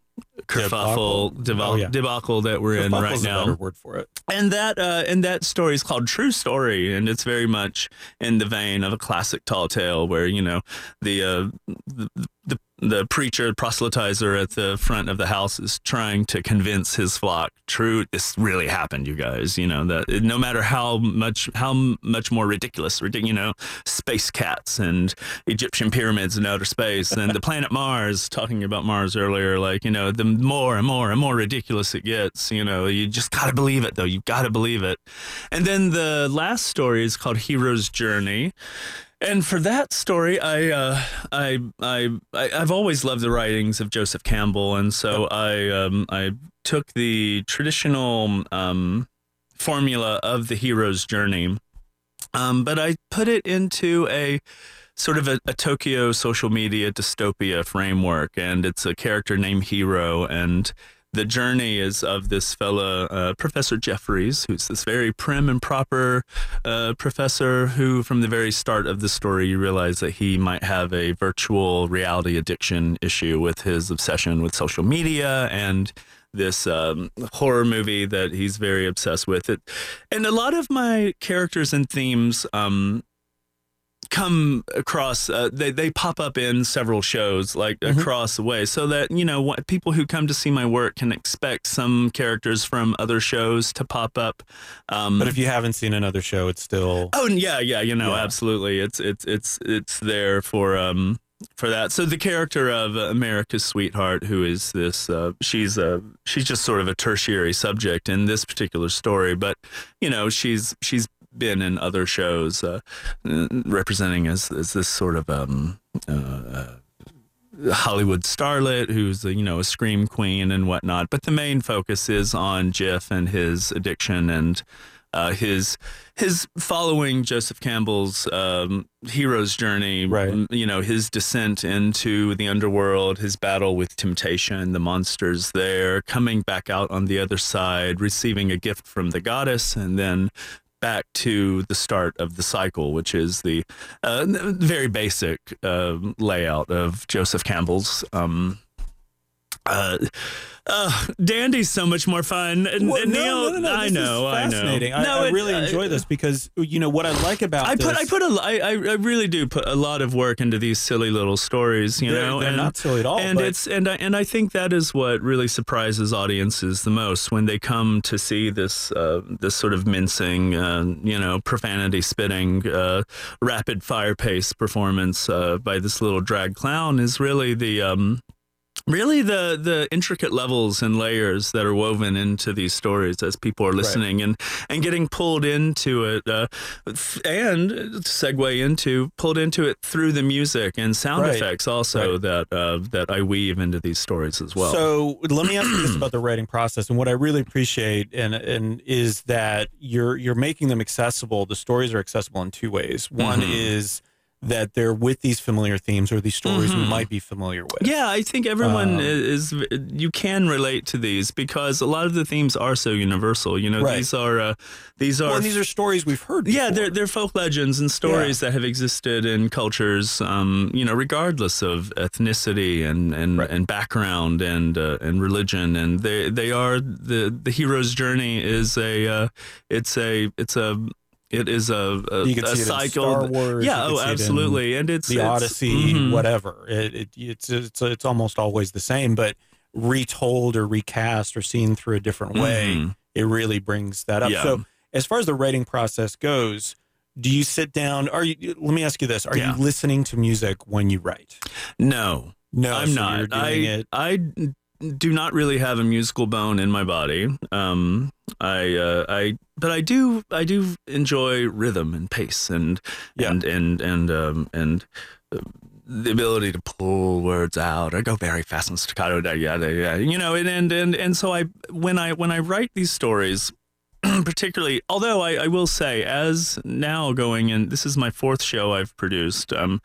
kerfuffle debacle, debacle, oh, yeah. debacle that we're in right now. word for it. And that uh, and that story is called True Story, and it's very much in the vein of a classic tall tale, where you know the uh, the, the the preacher proselytizer at the front of the house is trying to convince his flock true this really happened you guys you know that no matter how much how much more ridiculous you know space cats and egyptian pyramids in outer space and the planet mars talking about mars earlier like you know the more and more and more ridiculous it gets you know you just gotta believe it though you gotta believe it. And then the last story is called hero's journey and for that story, I, uh, I, I, I, have always loved the writings of Joseph Campbell, and so I, um, I took the traditional um, formula of the hero's journey, um, but I put it into a sort of a, a, Tokyo social media dystopia framework, and it's a character named Hero, and the journey is of this fella, uh, Professor Jeffries, who's this very prim and proper uh, professor who, from the very start of the story, you realize that he might have a virtual reality addiction issue with his obsession with social media and this um, horror movie that he's very obsessed with. It, and a lot of my characters and themes um, come across uh, they, they pop up in several shows like mm-hmm. across the way so that you know what people who come to see my work can expect some characters from other shows to pop up um, but if you haven't seen another show it's still oh yeah yeah you know yeah. absolutely it's it's it's it's there for um for that. So the character of America's sweetheart, who is this, uh, she's a she's just sort of a tertiary subject in this particular story, but you know she's she's been in other shows uh, representing as as this sort of um, uh, uh Hollywood starlet who's a, you know a scream queen and whatnot. But the main focus is on Jiff and his addiction and uh, his his following Joseph Campbell's um, hero's journey, right. you know, his descent into the underworld, his battle with temptation, the monsters there, coming back out on the other side, receiving a gift from the goddess, and then back to the start of the cycle, which is the uh, very basic uh, layout of Joseph Campbell's. Um, uh, uh, Dandy's so much more fun. Well, Neil, no, no, no, I know, I know. I, no, I really enjoy this because you know what I like about I this, put I put a I, I really do put a lot of work into these silly little stories. You they're, know, they're and, not silly at all. And but... it's and I, and I think that is what really surprises audiences the most when they come to see this uh, this sort of mincing, uh, you know, profanity spitting, uh, rapid fire pace performance uh, by this little drag clown is really the um, really the the intricate levels and layers that are woven into these stories as people are listening right. and and getting pulled into it uh, and segue into pulled into it through the music and sound right. effects also right. that uh, that I weave into these stories as well. So let me ask you this about the writing process and what I really appreciate and and is that you're you're making them accessible. The stories are accessible in two ways. One mm-hmm. is that they're with these familiar themes or these stories mm-hmm. we might be familiar with. Yeah, I think everyone um, is, you can relate to these because a lot of the themes are so universal. You know, right. these are uh, these are well, these are stories we've heard. Before. Yeah, they're they're folk legends and stories yeah. that have existed in cultures. Um, you know, regardless of ethnicity and and, right. and background and uh, and religion, and they they are the the hero's journey is a uh, it's a it's a it is a, a, you can a see cycle. In Star Wars. Yeah, oh, absolutely. And it's the it's, Odyssey, mm-hmm. whatever. It, it, it's it's it's almost always the same, but retold or recast or seen through a different way, mm-hmm. it really brings that up. Yeah. So, as far as the writing process goes, do you sit down? Are you? Let me ask you this: Are yeah. you listening to music when you write? No, no, I'm so not. I it. I do not really have a musical bone in my body. Um, I uh, I but I do I do enjoy rhythm and pace and yeah. and and and um, and uh, the ability to pull words out or go very fast and staccato. Yeah, yeah, you know, and and and and so I when I when I write these stories, particularly, although I, I, will say, as now going in, this is my fourth show I've produced. Um,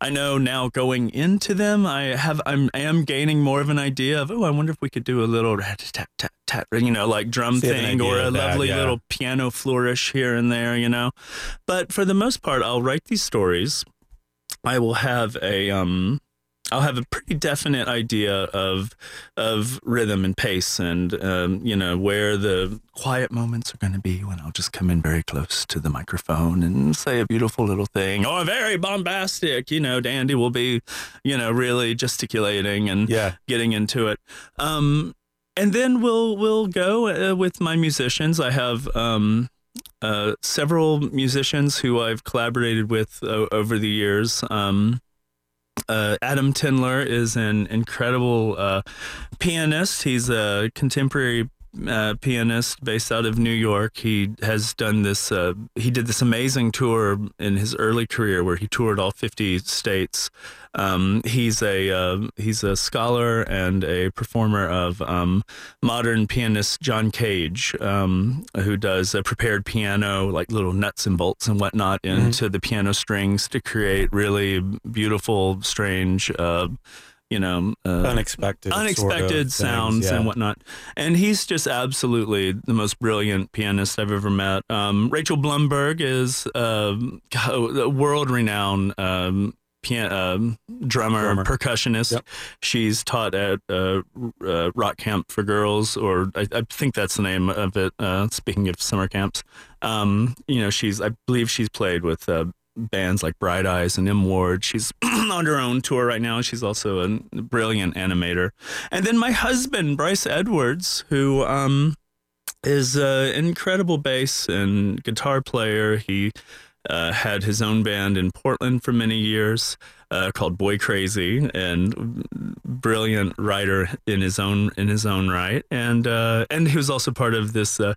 I know now going into them, I have I'm I am gaining more of an idea of oh, I wonder if we could do a little tat tat tat, you know, like drum thing or a lovely yeah. little piano flourish here and there, you know. But for the most part, I'll write these stories. I will have a um I'll have a pretty definite idea of of rhythm and pace, and um, you know where the quiet moments are going to be when I'll just come in very close to the microphone and say a beautiful little thing, or very bombastic. You know, Dandy will be, you know, really gesticulating and yeah. getting into it. Um, and then we'll we'll go uh, with my musicians. I have. Um, uh, several musicians who I've collaborated with uh, over the years. Um, uh, Adam Tendler is an incredible uh, pianist. He's a contemporary uh, pianist based out of New York. He has done this. Uh, he did this amazing tour in his early career, where he toured all 50 states. Um, he's a uh, he's a scholar and a performer of um, modern pianist John Cage, um, who does a prepared piano, like little nuts and bolts and whatnot, mm-hmm. into the piano strings to create really beautiful, strange uh, you know, uh, unexpected, unexpected sort of sounds things, yeah. and whatnot. And he's just absolutely the most brilliant pianist I've ever met. Um, Rachel Blumberg is uh, a world-renowned um, pian- uh, drummer, Drummer. percussionist. Yep. She's taught at uh, uh, Rock Camp for Girls, or I, I think that's the name of it. Uh, speaking of summer camps, um, you know, she's I believe she's played with uh, bands like Bright Eyes and M Ward. She's on her own tour right now. She's also a brilliant animator. And then my husband, Bryce Edwards, who um, is an incredible bass and guitar player. He uh, had his own band in Portland for many years. Uh, called Boy Crazy, and brilliant writer in his own in his own right, and uh, and he was also part of this uh,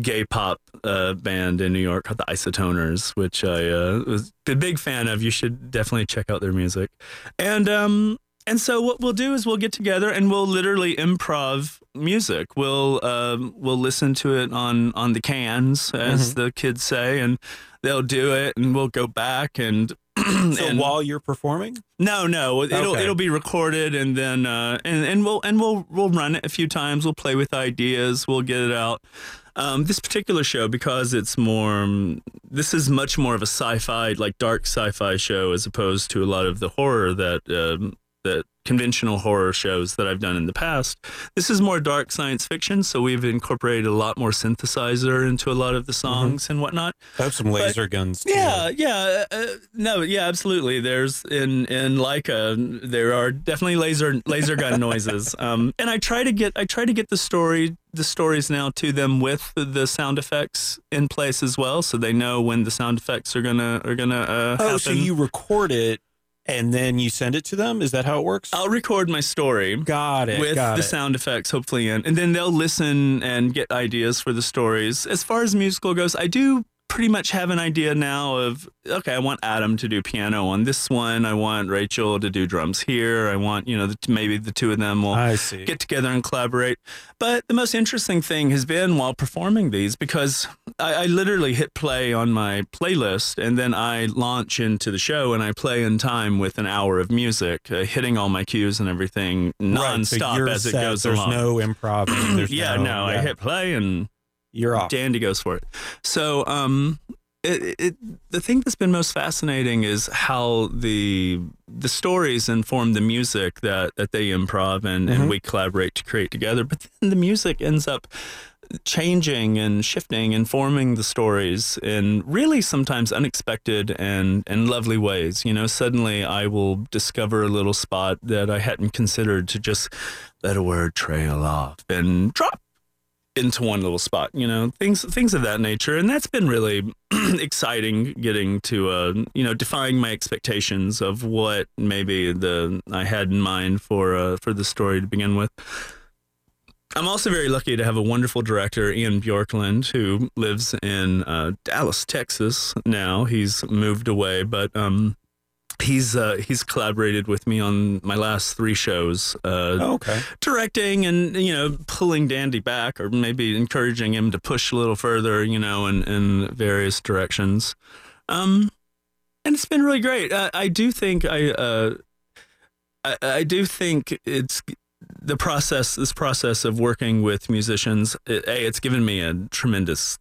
gay pop uh, band in New York called the Isotoners, which I uh, was a big fan of. You should definitely check out their music, and um, and so what we'll do is we'll get together and we'll literally improv music. We'll um, we'll listen to it on on the cans, as the kids say, and they'll do it, and we'll go back and. So and- while you're performing, no, no, it'll Okay. it'll be recorded and then uh, and and we'll and we'll we'll run it a few times. We'll play with ideas. We'll get it out. Um, this particular show because it's more. um, This is much more of a sci-fi, like dark sci-fi show, as opposed to a lot of the horror that um, that conventional horror shows that I've done in the past. This is more dark science fiction, so we've incorporated a lot more synthesizer into a lot of the songs and whatnot. I have some laser guns. Too. Yeah, yeah, uh, no, yeah, absolutely. There's in in Laika, there are definitely laser laser gun noises. Um, and I try to get I try to get the story the stories now to them with the, the sound effects in place as well, so they know when the sound effects are gonna are gonna uh, Oh, happen. so you record it and then you send it to them? Is that how it works? I'll record my story. got it. with got the it. sound effects hopefully in and then they'll listen and get ideas for the stories as far as musical goes i do pretty much have an idea now of okay i want adam to do piano on this one i want rachel to do drums here i want you know the, maybe the two of them will I get together and collaborate. But the most interesting thing has been while performing these because I, I literally hit play on my playlist and then I launch into the show and I play in time with an hour of music, uh, hitting all my cues and everything Right, so nonstop as it goes There's along. There's no improv. There's yeah, no, I yeah. hit play and You're off. Dandy goes for it. So, um, it, it, the thing that's been most fascinating is how the the stories inform the music that, that they improv and, Mhm. and we collaborate to create together. But then the music ends up changing and shifting and forming the stories in really sometimes unexpected and, and lovely ways. You know, suddenly I will discover a little spot that I hadn't considered to just let a word trail off and drop into one little spot, you know, things things of that nature, and that's been really exciting. Getting to, uh, you know, defying my expectations of what maybe the I had in mind for uh, for the story to begin with. I'm also very lucky to have a wonderful director, Ian Bjorklund, who lives in uh, Dallas, Texas. Now he's moved away, but um, he's uh, he's collaborated with me on my last three shows. Uh, Oh, okay. directing and you know pulling Dandy back or maybe encouraging him to push a little further you know in, in various directions um and it's been really great I, I do think I uh I, I do think it's the process this process of working with musicians it, a it's given me a tremendous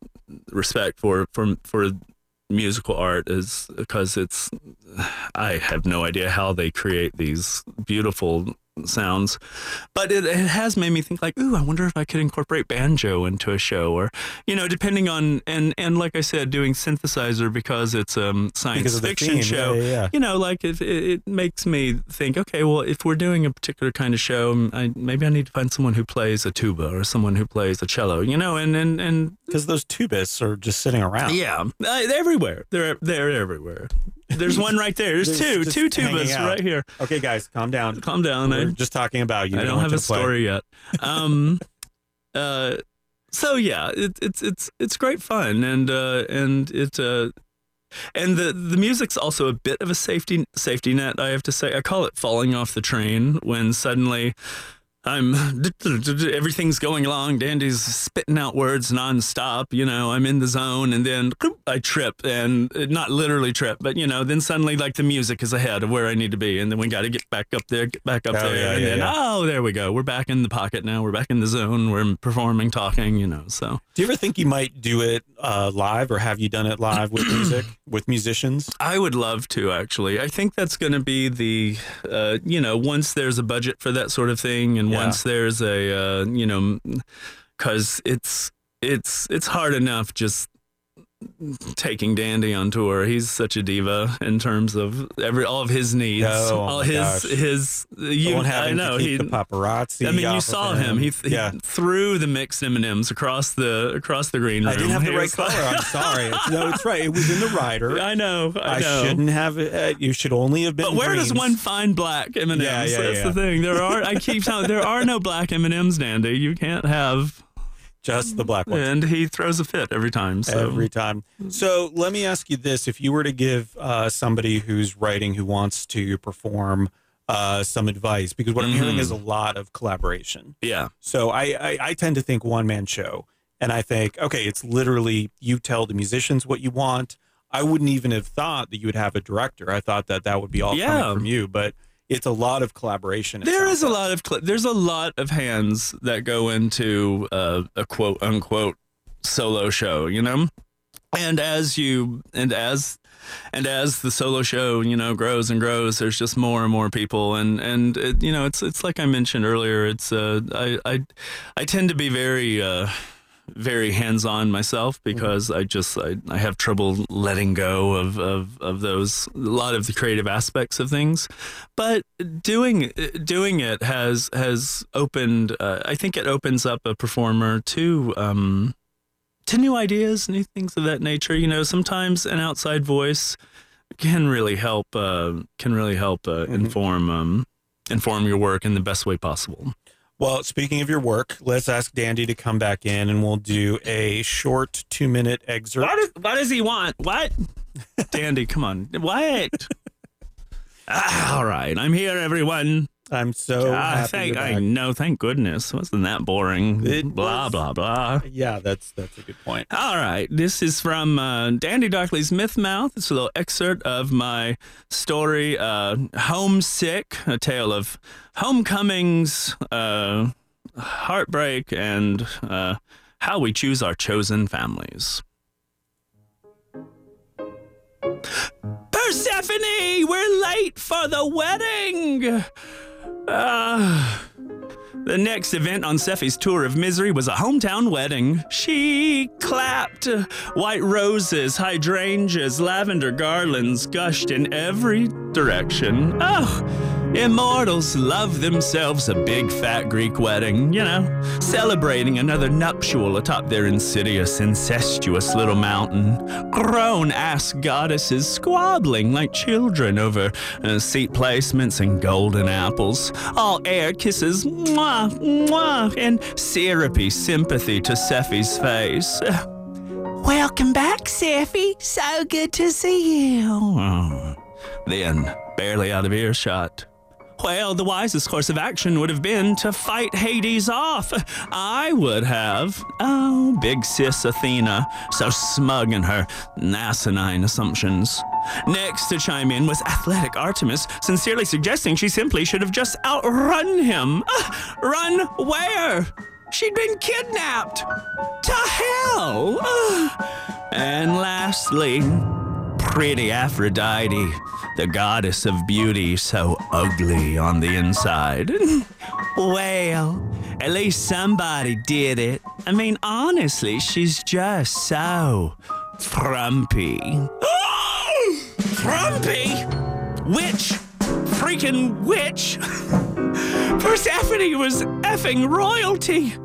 respect for for for musical art is because it's I have no idea how they create these beautiful sounds but it, it has made me think like ooh i wonder if i could incorporate banjo into a show or you know depending on and and like i said doing synthesizer because it's um science Because of the fiction theme. show Yeah, yeah, yeah. you know like if it, it makes me think okay well if we're doing a particular kind of show I, maybe i need to find someone who plays a tuba or someone who plays a cello you know and and and Because those tubists are just sitting around. yeah uh, they're everywhere they're they're everywhere there's one right there there's, two two tubas right here Okay, guys, calm down. calm down We're I, just talking about you. I don't have a story yet. Um, uh, so yeah, it, it's it's it's great fun, and uh, and it uh, and the the music's also a bit of a safety safety net. I have to say, I call it falling off the train when suddenly. I'm everything's going along. Dandy's spitting out words nonstop. You know, I'm in the zone, and then I trip, and not literally trip, but you know, then suddenly like the music is ahead of where I need to be, and then we got to get back up there, get back up Oh, there, yeah, and yeah, then yeah. oh, there we go. We're back in the pocket now. We're back in the zone. We're performing, talking. You know, so Do you ever think you might do it uh, live, or have you done it live with music with musicians? I would love to actually. I think that's going to be the, uh, you know, once there's a budget for that sort of thing, and Yeah. once there's a, uh, you know, because it's it's it's hard enough just taking Dandy on tour. He's such a diva in terms of every all of his needs. Oh, all my his gosh. his you. I know he. the paparazzi. I mean, you saw him. He, he yeah. threw the mixed M and M's across the across the green room. I didn't have the right color. like- I'm sorry. It's, no, it's right. It was in the rider. I know. I, I, shouldn't have it. Uh, you should only have been. But where does one find black M and M's? Yeah, yeah, That's yeah. the thing. There are. I keep telling. There are no black M and M's, Dandy. You can't have. Just the black ones. And he throws a fit every time. So Every time. So let me ask you this: If you were to give uh, somebody who's writing who wants to perform uh, some advice, because what I'm hearing is a lot of collaboration. yeah, So I, I, I tend to think one man show, and I think okay, it's literally you tell the musicians what you want. I wouldn't even have thought that you would have a director. I thought that that would be all Yeah. coming from you, but it's a lot of collaboration. there a lot of cl- there's a lot of hands that go into uh, a quote unquote solo show. You know, and as you and as and as the solo show you know grows and grows there's just more and more people and and it, you know it's it's like i mentioned earlier it's uh i i i tend to be very uh very hands-on myself because I just I, I have trouble letting go of, of of those a lot of the creative aspects of things. But doing doing it has has opened uh, I think it opens up a performer to um to new ideas new things of that nature. You know sometimes an outside voice can really help uh, can really help uh, Mhm. inform um inform your work in the best way possible Well, speaking of your work, let's ask Dandy to come back in, and we'll do a short two-minute excerpt. What, is, what does he want? What? Dandy, come on. What? Ah, all right, I'm here, everyone. I'm so ah, happy thank, I know, thank goodness. Wasn't that boring? It blah, was- blah, blah. Yeah, that's that's a good point. All right, this is from uh, Dandy Darkly's Myth Mouth. It's a little excerpt of my story, uh, Homesick, a tale of homecomings, uh, heartbreak, and uh, how we choose our chosen families. Persephone, we're late for the wedding. Uh, the next event on Seffi's tour of misery was a hometown wedding. She clapped. White roses, hydrangeas, lavender garlands gushed in every direction. Oh, immortals love themselves a big fat Greek wedding, you know, celebrating another nuptial atop their insidious, incestuous little mountain. Grown ass goddesses squabbling like children over uh, seat placements and golden apples. All air kisses, mwah, mwah, and syrupy sympathy to Seffi's face. Welcome back, Seffi. So good to see you. Oh. Then, barely out of earshot. Well, the wisest course of action would have been to fight Hades off. I would have. Oh, big sis Athena, so smug in her asinine assumptions. Next to chime in was athletic Artemis, sincerely suggesting she simply should have just outrun him. Ah, run where? She'd been kidnapped. To hell. Ah. And lastly, pretty Aphrodite, the goddess of beauty, so ugly on the inside. well, at least somebody did it. I mean, honestly, she's just so frumpy. frumpy? Witch? Freaking witch? Persephone was effing royalty.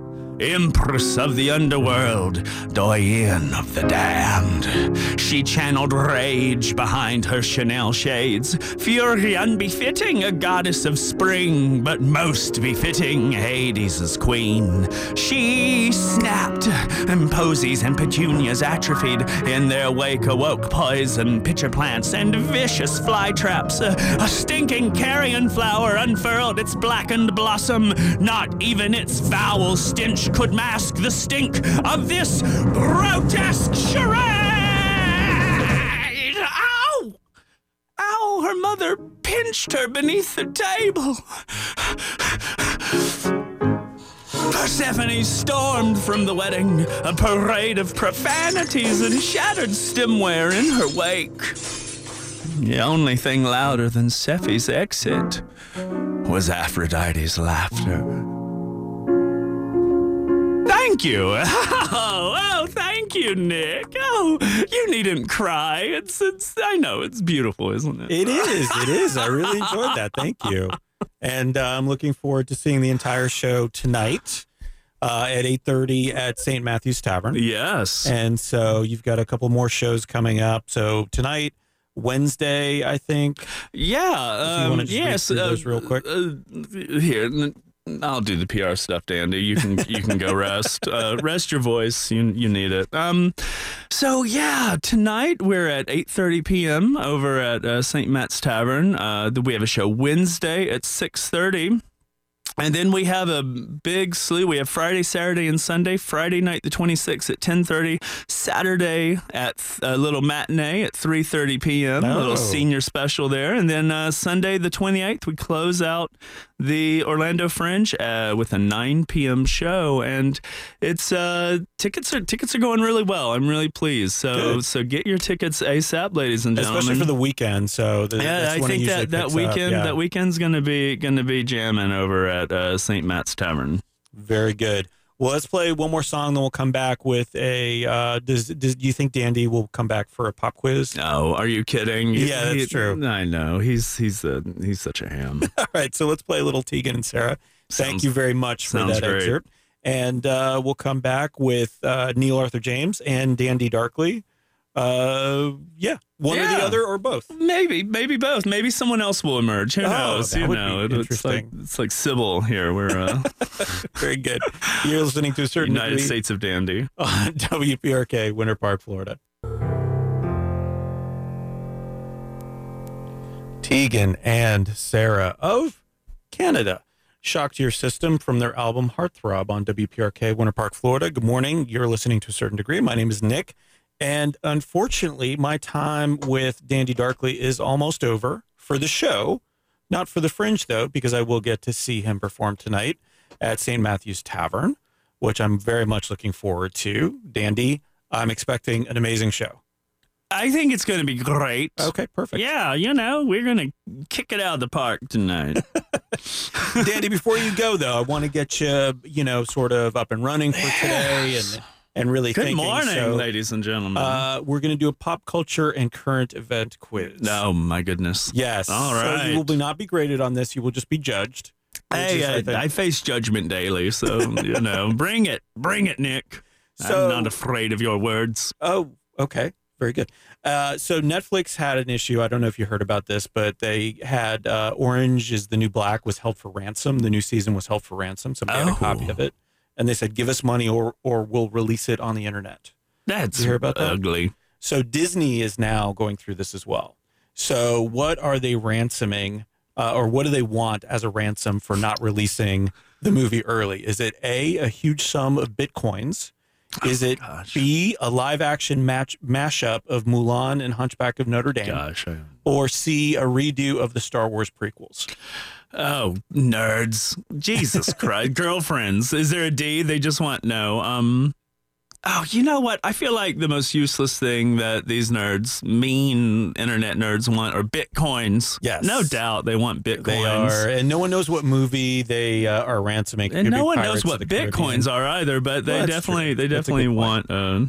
Empress of the underworld, doyen of the damned. She channeled rage behind her Chanel shades, fury unbefitting a goddess of spring, but most befitting Hades' queen. She snapped, and posies and petunias atrophied. In their wake awoke poison pitcher plants and vicious fly traps. A, a stinking carrion flower unfurled its blackened blossom. Not even its foul stench could mask the stink of this grotesque charade. Ow! Ow! Her mother pinched her beneath the table. Persephone stormed from the wedding, a parade of profanities and shattered stemware in her wake. The only thing louder than Seffi's exit was Aphrodite's laughter. Thank you. Oh, oh, thank you, Nick. Oh, you needn't cry. It's it's. I know it's beautiful, isn't it? It is. It is. I really enjoyed that. Thank you. And uh, I'm looking forward to seeing the entire show tonight uh, at 8:30 at St. Matthew's Tavern. Yes. And so you've got a couple more shows coming up. So tonight, Wednesday, I think. Yeah. Um, yes. those real quick? Uh, here. I'll do the PR stuff, Dandy. You can you can go rest. Uh, rest your voice. You you need it. Um, so yeah, tonight we're at 8:30 p.m. over at uh, St. Matt's Tavern. Uh, we have a show Wednesday at 6:30. And then we have a big slew. We have Friday, Saturday, and Sunday. Friday night, the 26th at 10:30. Saturday at a little matinee at 3:30 p.m. A Oh. little senior special there. And then uh, Sunday, the 28th, we close out the Orlando Fringe uh, with a 9 p.m. show. And it's uh, tickets are tickets are going really well. I'm really pleased. So Good. so get your tickets ASAP, ladies and gentlemen. Especially for the weekend. So the, Yeah, I think that, that weekend Yeah. that weekend's gonna be gonna be jamming over at uh, St. Matt's Tavern. Very good. Well, let's play one more song, then we'll come back with a. Uh, does, does do you think Dandy will come back for a pop quiz? No, are you kidding? Yeah, that's He- true. I know he's he's a he's such a ham. All right, so let's play a little Tegan and Sara. Thank you very much for that great. excerpt. And uh, we'll come back with uh, Neil Arthur James and Dandy Darkly. Uh, yeah, one or the other or both. maybe maybe both. Maybe someone else will emerge. Who Oh, knows? You know, It- it's like it's like Sybil here. We're uh, Very good. You're listening to a certain United degree States of Dandy. on WPRK, Winter Park, Florida. Tegan and Sara of Canada Shock to Your System from their album Heartthrob on WPRK, Winter Park, Florida. Good morning. You're listening to a certain degree. My name is Nick. And unfortunately, my time with Dandy Darkly is almost over for the show. Not for the Fringe, though, because I will get to see him perform tonight at St. Matthew's Tavern, which I'm very much looking forward to. Dandy, I'm expecting an amazing show. I think it's going to be great. Okay, perfect. Yeah, you know, we're going to kick it out of the park tonight. Dandy, before you go, though, I want to get you, you know, sort of up and running for today and and really Good thinking. morning, So, ladies and gentlemen. Uh, we're going to do a pop culture and current event quiz. oh my goodness. Yes. All right. So you will be not be graded on this. You will just be judged. Hey, is, I I, I face judgment daily, so you know, bring it, bring it, Nick. So- I'm not afraid of your words. Oh, okay. Very good. Uh, so Netflix had an issue. I don't know if you heard about this, but they had uh, Orange is the New Black was held for ransom. The new season was held for ransom. Somebody had a copy Oh. of it, and they said, "Give us money, or or we'll release it on the internet." That's You hear about that? ugly. So Disney is now going through this as well. So what are they ransoming, uh, or what do they want as a ransom for not releasing the movie early? Is it a a huge sum of bitcoins? Is it gosh. B a live action match mashup of Mulan and Hunchback of Notre Dame, Gosh. I- or C a redo of the Star Wars prequels? Oh, nerds. Jesus Christ. Girlfriends. Is there a D? They just want no. Um Oh, you know what? I feel like the most useless thing that these nerds, mean internet nerds want are bitcoins. Yes. No doubt they want bitcoins. They are, and no one knows what movie they uh, are ransoming. And no one knows what the Caribbean. bitcoins are either, but they Well, definitely true. they definitely want uh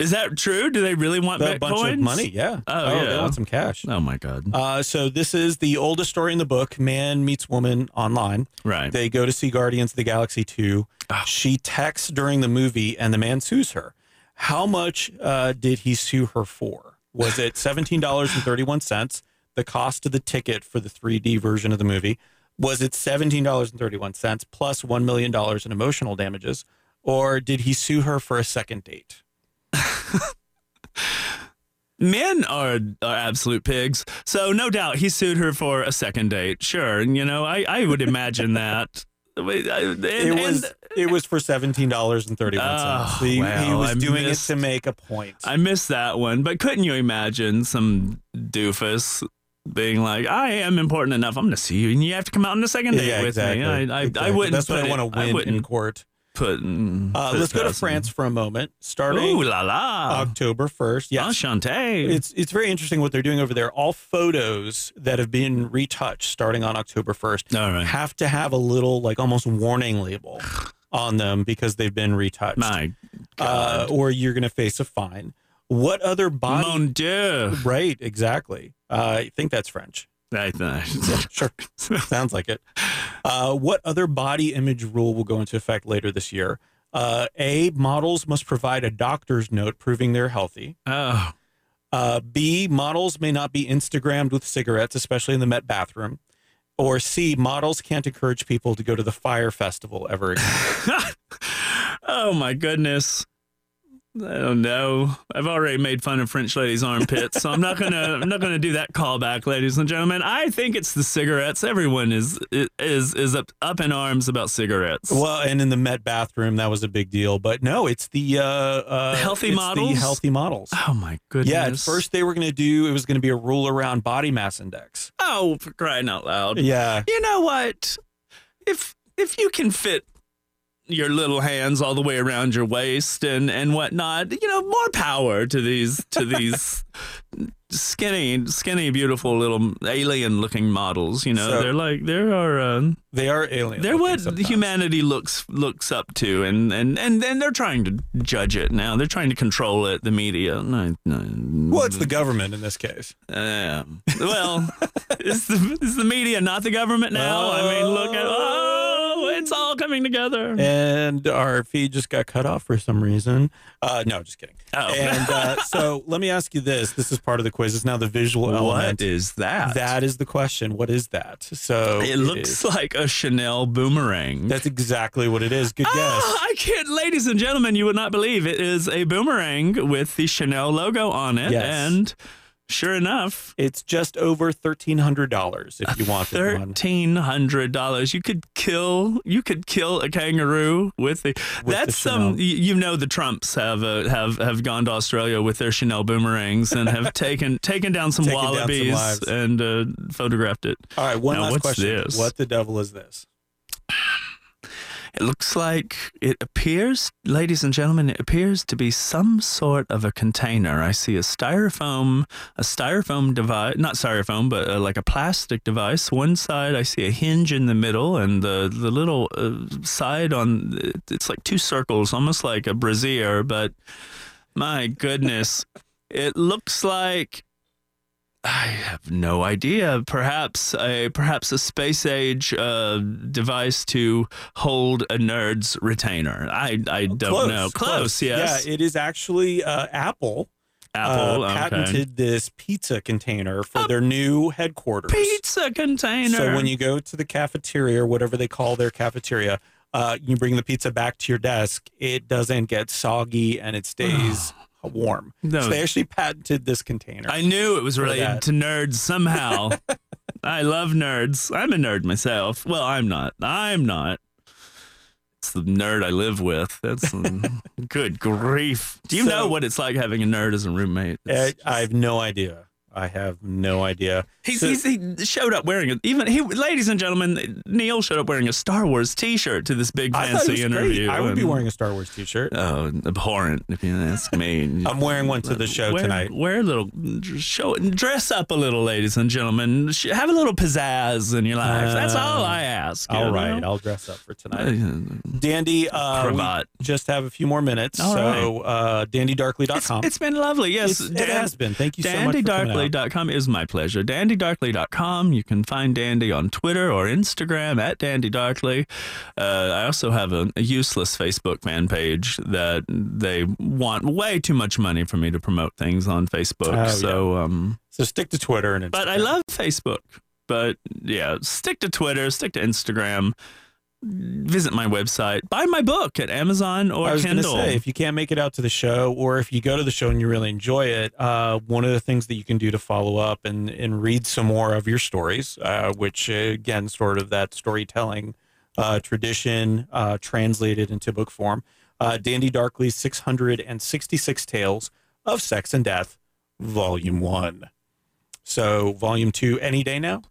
Is that true? Do they really want A bitcoins? bunch of money, yeah. Oh, they yeah. want some cash. Oh my god. Uh, so this is the oldest story in the book. Man meets woman online. Right. They go to see Guardians of the Galaxy 2. Ah. She texts during the movie, and the man sues her. How much uh, did he sue her for? Was it $17.31, the cost of the ticket for the 3D version of the movie? Was it $17.31 plus $1 million in emotional damages? Or did he sue her for a second date? Men are, are absolute pigs. So no doubt he sued her for a second date. Sure. And you know, I, I would imagine that. And, It was and it was for seventeen dollars and thirty one cents. Oh, he, he was I doing missed- it to make a point. I missed that one. But couldn't you imagine some doofus being like, I am important enough. I'm going to see you. And you have to come out on the second date yeah, with exactly. me. I, I, I wouldn't That's what I want to win in court. Put, mm, Uh, put let's go to. France for a moment. Starting Ooh la la. October first. Yes, Enchanté. it's it's very interesting what they're doing over there. All photos that have been retouched starting on October first right. have to have a little like almost warning label on them because they've been retouched. My uh, or you're going to face a fine. What other body? Mon Dieu. Right, exactly. Uh, I think that's French. I, Yeah, sure. Sounds like it. Uh, what other body image rule will go into effect later this year? Uh, a, models must provide a doctor's note proving they're healthy. oh, Uh, B, models may not be Instagrammed with cigarettes, especially in the Met bathroom. Or C, models can't encourage people to go to the Fyre Festival ever again. oh my goodness. I don't know. I've already made fun of French ladies' armpits, so I'm not gonna I'm not gonna do that callback, ladies and gentlemen. I think it's the cigarettes. Everyone is is is up up in arms about cigarettes. well, and in the Met bathroom, that was a big deal. But no, it's the uh, uh, Healthy models? Healthy models. Oh my goodness. Yeah, at first they were going to do it was going to be a rule around body mass index. Oh, for crying out loud. Yeah. You know what? If if you can fit your little hands all the way around your waist and and whatnot, you know, more power to these to these skinny skinny beautiful little alien looking models. You know, So- they're like there are. Uh, They are alien. they're what sometimes. humanity looks looks up to, and and and then they're trying to judge it now. They're trying to control it. The media. No, no, Well, it's the government in this case. um, well, is the is the media not the government now? I mean, look at oh, it's all coming together. And our feed just got cut off for some reason. Uh, no, just kidding. Oh. And uh, so let me ask you this. This is part of the quiz. It's now the visual element. what is that? That is the question. What is that? So it looks is- like a Chanel boomerang. That's exactly what it is. Good guess. Ah, I can't, ladies and gentlemen, you would not believe it is a boomerang with the Chanel logo on it, Yes. and sure enough, It's just over thirteen hundred dollars if you want one. thirteen hundred dollars. You could kill. You could kill a kangaroo with the. With that's the some. You know, the Trumps have uh, have have gone to Australia with their Chanel boomerangs and have taken taken down some Taken down some wallabies and uh, photographed it. All right, one Now, last question. this? What the devil is this? It looks like it appears, ladies and gentlemen, it appears to be some sort of a container. I see a styrofoam, a styrofoam device, not styrofoam, but uh, like a plastic device. One side, I see a hinge in the middle, and the the little uh, side on it's like two circles, almost like a brassiere. But my goodness, it looks like I have no idea. Perhaps a perhaps a space age uh, device to hold a nerd's retainer. I I don't close, know. Close, yes. Yeah, it is actually uh, Apple. Apple uh, okay. patented this pizza container for their new headquarters. pizza container. So when you go to the cafeteria or whatever they call their cafeteria, uh, you bring the pizza back to your desk. It doesn't get soggy and it stays warm. No. So they actually patented this container. I knew it was related to nerds somehow. I love nerds. I'm a nerd myself. Well, I'm not. I'm not. It's the nerd I live with. That's good grief. Do you So- know what it's like having a nerd as a roommate? Uh, It's- I have no idea. I have no idea. He's, So- he's, he showed up wearing it. Even he, ladies and gentlemen, Neil showed up wearing a Star Wars T-shirt to this big I thought it fancy was interview. great. I would be wearing a Star Wars T-shirt. Oh, abhorrent! If you ask me. I'm wearing one to the show wear, tonight. Wear a little, show, dress up a little, ladies and gentlemen. Have a little pizzazz in your life. That's all I ask. All right, know? I'll dress up for tonight. Uh, Dandy, uh, we just have a few more minutes. All so uh, It's, dandydarkly.com. it's been lovely. Yes, It's- it has been. Thank you so much for coming out. DandyDarkly.com is my pleasure. DandyDarkly.com. You can find Dandy on Twitter or Instagram at DandyDarkly. Uh, I also have a, a useless Facebook fan page that they want way too much money for me to promote things on Facebook. Oh, so, um, So stick to Twitter and Instagram. but I love Facebook. But yeah, stick to Twitter, stick to Instagram. Visit my website. Buy my book at Amazon or I was Kindle. say, if you can't make it out to the show, or if you go to the show and you really enjoy it, uh, one of the things that you can do to follow up and, and read some more of your stories, uh, which again, sort of that storytelling uh, tradition uh, translated into book form. Uh, Dandy Darkly's 666 Tales of Sex and Death, Volume 1. So, Volume 2, any day now?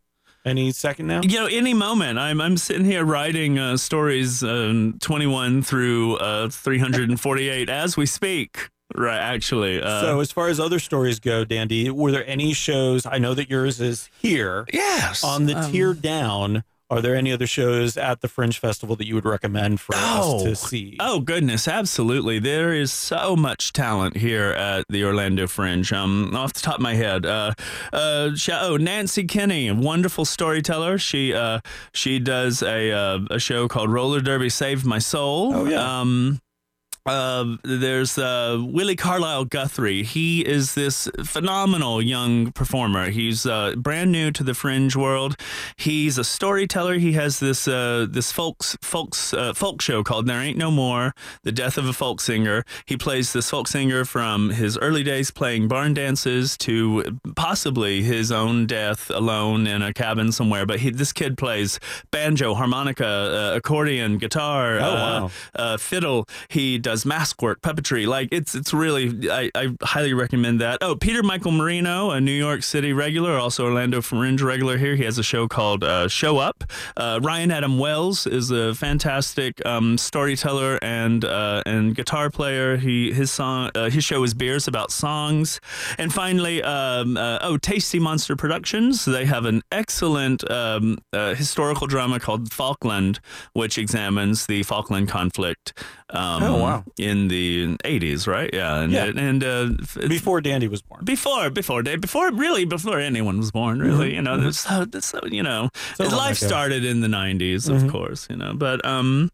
Any second now? You know, any moment, I'm I'm sitting here writing uh, stories um, 21 through uh, 348 as we speak. Right, actually. Uh, so, as far as other stories go, Dandy, were there any shows? I know that yours is here. yes, on the um, tier down Are there any other shows at the Fringe Festival that you would recommend for Oh. us to see? Oh goodness, absolutely! There is so much talent here at the Orlando Fringe. Um, off the top of my head, uh, uh, oh Nancy Kinney, a wonderful storyteller. She uh, she does a uh, a show called Roller Derby Saved My Soul. Oh, yeah. Um, uh, there's uh, Willi Carlisle Guthrie. He is this phenomenal young performer. He's uh, brand new to the fringe world. He's a storyteller. He has this uh, this folks folks uh, folk show called There Ain't No More: The Death of a Folk Singer. He plays this folk singer from his early days playing barn dances to possibly his own death alone in a cabin somewhere. But he, this kid plays banjo, harmonica, uh, accordion, guitar, Oh, uh, wow. uh, fiddle. He does mask work, puppetry. Like it's it's really I, I highly recommend that. Oh, Peter Michael Marino, a New York City regular, also Orlando Fringe regular here. He has a show called uh, Show Up. Uh, Ryan Adam Wells is a fantastic um, storyteller and uh, and guitar player. He his song uh, his show is Beers About Songs. And finally, um, uh, oh, Tasty Monster Productions. They have an excellent um, uh, historical drama called Falkland, which examines the Falkland conflict. Um, Oh, wow. In the 80s, right? Yeah. And, Yeah. and uh, Before Dandy was born. before, before, before, really, before anyone was born, really, you know, there's so, there's so, you know, So life started in the 90s, of course, you know, but, um,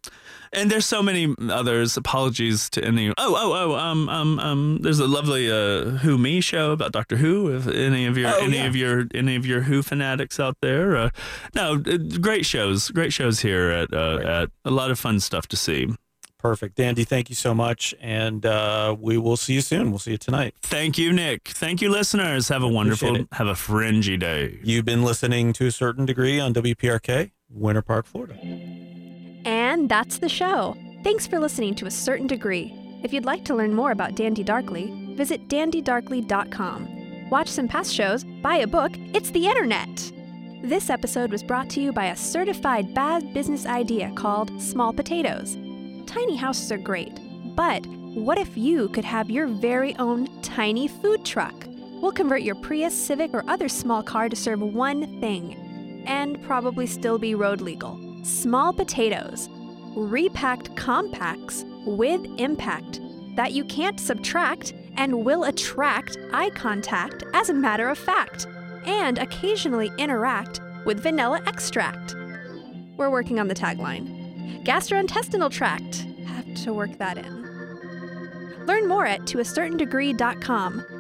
and there's so many others. Apologies to any. Oh, oh, oh. Um, um, um. There's a lovely uh, Who Me show about Doctor Who. If any of your Oh, any yeah. of your any of your Who fanatics out there, uh, no, uh, great shows. Great shows here at uh, at a lot of fun stuff to see. Perfect. Dandy, thank you so much. And uh, we will see you soon. We'll see you tonight. Thank you, Nick. Thank you, listeners. Have a wonderful, have a fringy day. You've been listening to a certain degree on WPRK, Winter Park, Florida. And that's the show. Thanks for listening to a certain degree. If you'd like to learn more about Dandy Darkly, visit dandydarkly.com. Watch some past shows, buy a book, it's the internet. This episode was brought to you by a certified bad business idea called small potatoes. Tiny houses are great, but what if you could have your very own tiny food truck? We'll convert your Prius, Civic, or other small car to serve one thing, and probably still be road legal. Small potatoes repacked compacts with impact that you can't subtract and will attract eye contact as a matter of fact, and occasionally interact with vanilla extract. We're working on the tagline. Gastrointestinal tract. Have to work that in. Learn more at toacertaindegree.com